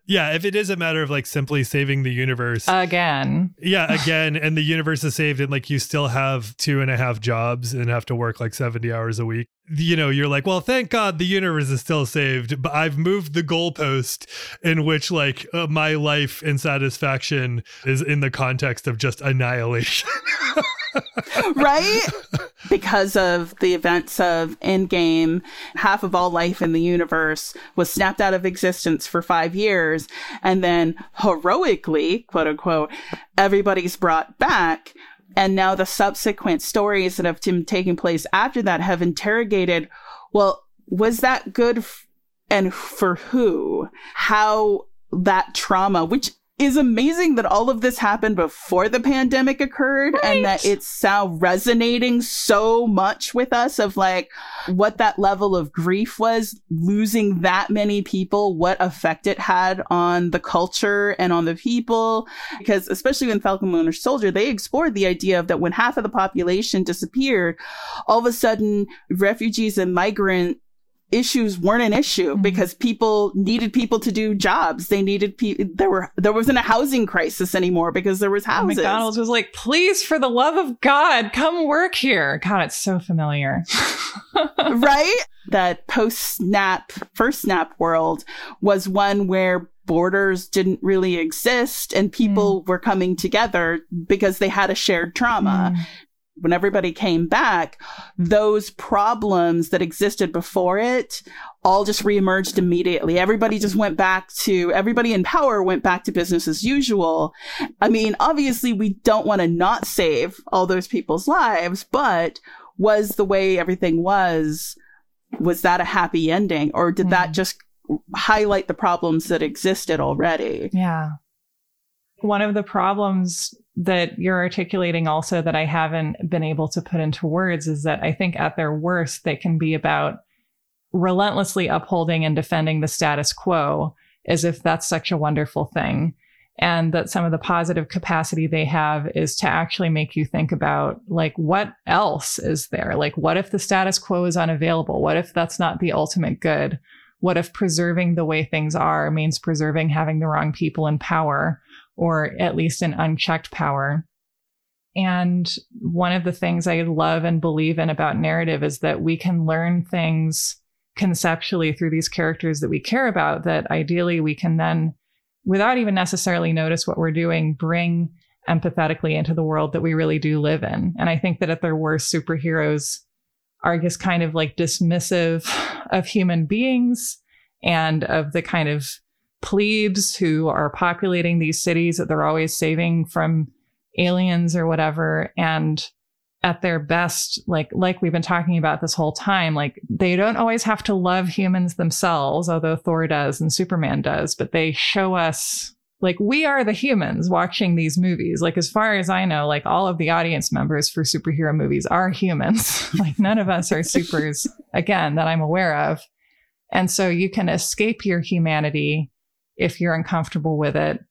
Yeah, if it is a matter of like simply saving the universe again. Yeah, again, and the universe is saved, and like you still have two and a half jobs and have to work like 70 hours a week. You know, you're like, well, thank God the universe is still saved, but I've moved the goalpost in which, like, uh, my life and satisfaction is in the context of just annihilation. (laughs) right? Because of the events of Endgame, half of all life in the universe was snapped out of existence for five years. And then heroically, quote unquote, everybody's brought back. And now the subsequent stories that have been taking place after that have interrogated, well, was that good f- and for who? How that trauma, which is amazing that all of this happened before the pandemic occurred right. and that it's now resonating so much with us of like what that level of grief was losing that many people what effect it had on the culture and on the people because especially in falcon winter soldier they explored the idea of that when half of the population disappeared all of a sudden refugees and migrant issues weren't an issue mm-hmm. because people needed people to do jobs. They needed people. There were there wasn't a housing crisis anymore because there was houses. McDonald's was like, please, for the love of God, come work here. God, it's so familiar. (laughs) (laughs) right? That post snap, first snap world was one where borders didn't really exist and people mm. were coming together because they had a shared trauma. Mm when everybody came back, those problems that existed before it all just reemerged immediately. Everybody just went back to, everybody in power went back to business as usual. I mean, obviously we don't want to not save all those people's lives, but was the way everything was, was that a happy ending or did mm. that just highlight the problems that existed already? Yeah. One of the problems that you're articulating also that I haven't been able to put into words is that I think at their worst, they can be about relentlessly upholding and defending the status quo as if that's such a wonderful thing. And that some of the positive capacity they have is to actually make you think about, like, what else is there? Like, what if the status quo is unavailable? What if that's not the ultimate good? What if preserving the way things are means preserving having the wrong people in power? Or at least an unchecked power. And one of the things I love and believe in about narrative is that we can learn things conceptually through these characters that we care about that ideally we can then, without even necessarily notice what we're doing, bring empathetically into the world that we really do live in. And I think that at their worst, superheroes are just kind of like dismissive of human beings and of the kind of plebes who are populating these cities that they're always saving from aliens or whatever. And at their best like like we've been talking about this whole time like they don't always have to love humans themselves although Thor does and Superman does but they show us like we are the humans watching these movies. Like as far as i know like all of the audience members for superhero movies are humans. (laughs) Like none of us are supers again that i'm aware of. And so you can escape your humanity if you're uncomfortable with it.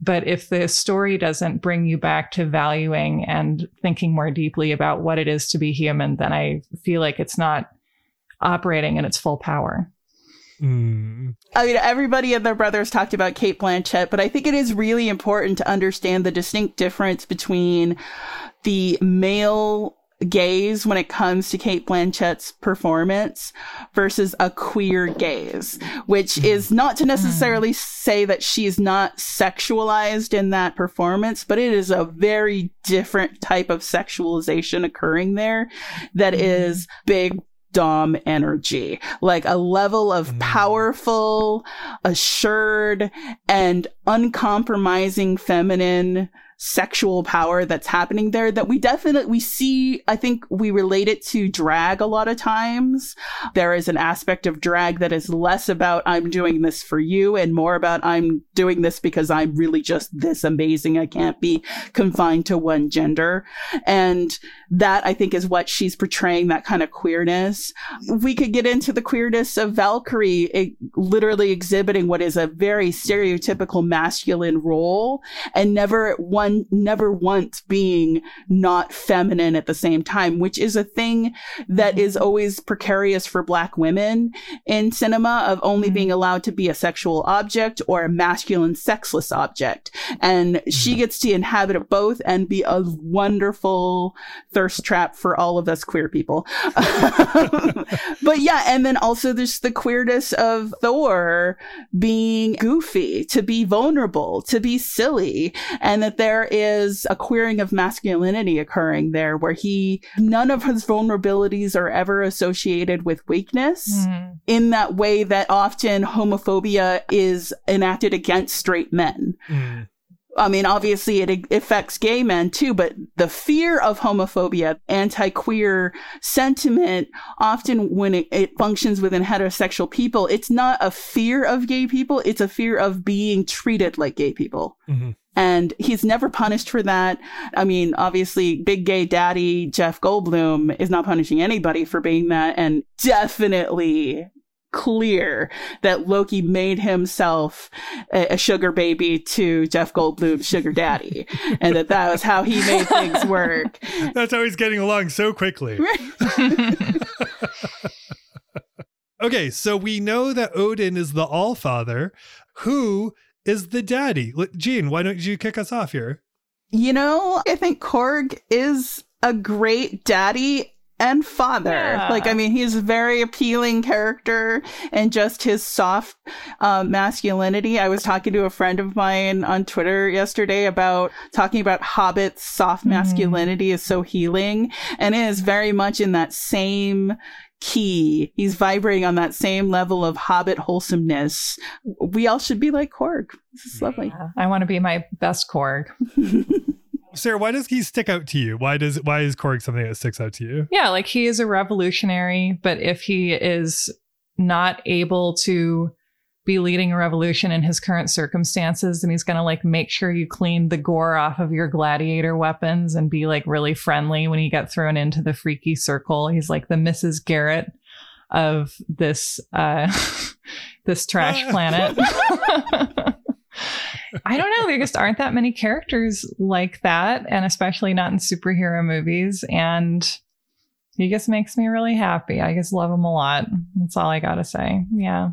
But if the story doesn't bring you back to valuing and thinking more deeply about what it is to be human, then I feel like it's not operating in its full power. Mm. I mean, everybody and their brothers talked about Cate Blanchett, but I think it is really important to understand the distinct difference between the male gaze when it comes to Cate Blanchett's performance versus a queer gaze, which hmm. is not to necessarily hmm. say that she's not sexualized in that performance, but it is a very different type of sexualization occurring there that hmm. is big Dom energy, like a level of powerful, assured, and uncompromising feminine sexual power that's happening there that we definitely we see i think we relate it to drag a lot of times. There is an aspect of drag that is less about i'm doing this for you and more about i'm doing this because i'm really just this amazing. I can't be confined to one gender. And that i think is what she's portraying that kind of queerness. We could get into the queerness of valkyrie it, literally exhibiting what is a very stereotypical masculine role and never one one never once being not feminine at the same time, which is a thing that is mm-hmm. always precarious for black women in cinema of only mm-hmm. being allowed to be a sexual object or a masculine sexless object. And she mm-hmm. gets to inhabit both and be a wonderful thirst trap for all of us queer people. (laughs) but yeah, and then also there's the queerness of Thor being goofy, to be vulnerable, to be silly, and that there is a queering of masculinity occurring there where he, none of his vulnerabilities are ever associated with weakness mm. in that way that often homophobia is enacted against straight men. Mm. I mean, obviously it affects gay men too, but the fear of homophobia, anti-queer sentiment, often when it, it, functions within heterosexual people, it's not a fear of gay people. It's a fear of being treated like gay people. Mm-hmm. And he's never punished for that. I mean, obviously, big gay daddy Jeff Goldblum is not punishing anybody for being that. And definitely clear that Loki made himself a, a, sugar baby to Jeff Goldblum's sugar daddy, (laughs) and that that was how he made things work. (laughs) That's how he's getting along so quickly. (laughs) okay, so we know that Odin is the All Father. Who is the daddy? Jean, why don't you kick us off here? You know, I think Korg is a great daddy and father. Yeah. Like, I mean, he's a very appealing character and just his soft uh, masculinity. I was talking to a friend of mine on Twitter yesterday about talking about Hobbit's soft mm-hmm. masculinity mm. is so healing. And it is very much in that same key. He's vibrating on that same level of Hobbit wholesomeness. We all should be like Korg. This is lovely. Yeah, I want to be my best Korg. (laughs) Sarah, why does he stick out to you? Why does why is Korg something that sticks out to you? Yeah, like he is a revolutionary, but if he is not able to be leading a revolution in his current circumstances and he's going to like make sure you clean the gore off of your gladiator weapons and be like really friendly when you get thrown into the freaky circle. He's like the Mrs. Garrett of this uh (laughs) this trash (laughs) planet. (laughs) I don't know. There just aren't that many characters like that, and especially not in superhero movies. And he just makes me really happy. I just love him a lot. That's all I gotta say. Yeah.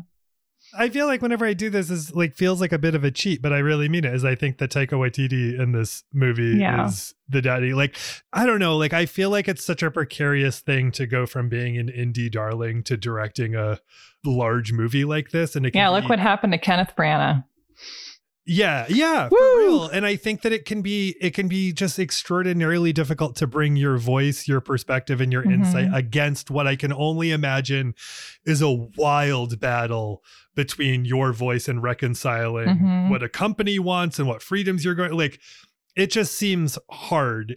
I feel like whenever I do this is like feels like a bit of a cheat, but I really mean it. Is I think that Taika Waititi in this movie yeah. is the daddy. Like I don't know, like I feel like it's such a precarious thing to go from being an indie darling to directing a large movie like this. And yeah, look what happened to Kenneth Branagh. Yeah, yeah, Woo! for real. And I think that it can be it can be just extraordinarily difficult to bring your voice, your perspective, and your mm-hmm. insight against what I can only imagine is a wild battle between your voice and reconciling mm-hmm. what a company wants and what freedoms you're going like it just seems hard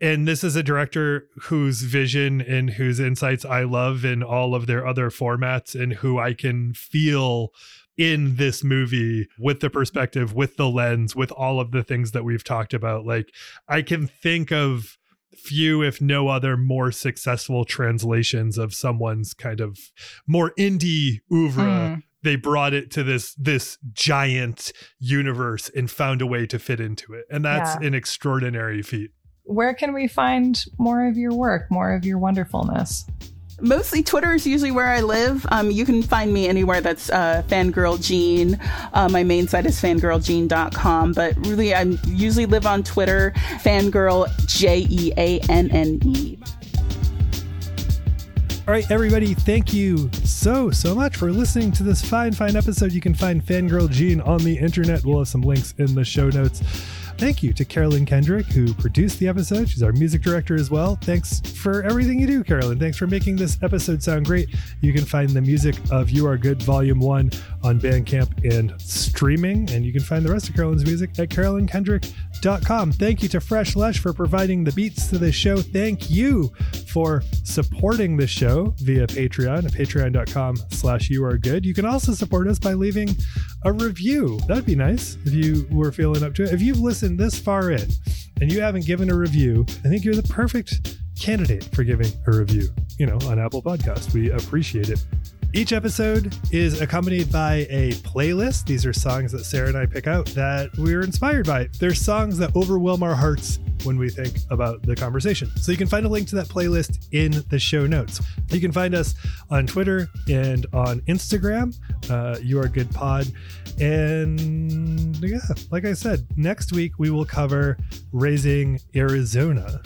and this is a director whose vision and whose insights I love in all of their other formats and who I can feel in this movie with the perspective, with the lens, with all of the things that we've talked about. Like, I can think of few, if no other, more successful translations of someone's kind of more indie oeuvre. Mm. They brought it to this this giant universe and found a way to fit into it, and that's yeah. an extraordinary feat. Where can we find more of your work, more of your wonderfulness? Mostly Twitter is usually where I live. Um, you can find me anywhere that's uh, Fangirl. Uh, my main site is fangirljeanne.com, but really I usually live on Twitter, Fangirl J E A N N E. All right, everybody, thank you so, so much for listening to this fine, fine episode. You can find Fangirl on the internet. We'll have some links in the show notes. Thank you to Carolyn Kendrick, who produced the episode. She's our music director as well. Thanks for everything you do, Carolyn. Thanks for making this episode sound great. You can find the music of You Are Good Volume 1 on Bandcamp and streaming, and you can find the rest of Carolyn's music at carolynkendrick.com. Thank you to Fresh Lush for providing the beats to this show. Thank you for supporting the show via Patreon at patreon.com slash you are good. You can also support us by leaving a review. That'd be nice if you were feeling up to it. If you've listened listened this far in and you haven't given a review, I think you're the perfect candidate for giving a review, you know, on Apple Podcast. We appreciate it Each episode is accompanied by a playlist. These are songs that Sarah and I pick out that we're inspired by. They're songs that overwhelm our hearts when we think about the conversation. So you can find a link to that playlist in the show notes. You can find us on Twitter and on Instagram. Uh, you are good pod. And yeah, like I said, next week we will cover raising Arizona.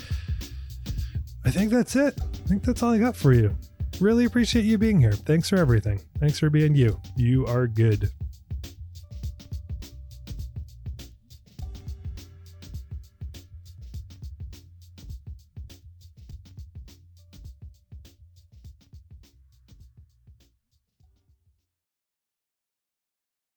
I think that's it. I think that's all I got for you. Really appreciate you being here. Thanks for everything. Thanks for being you. You are good.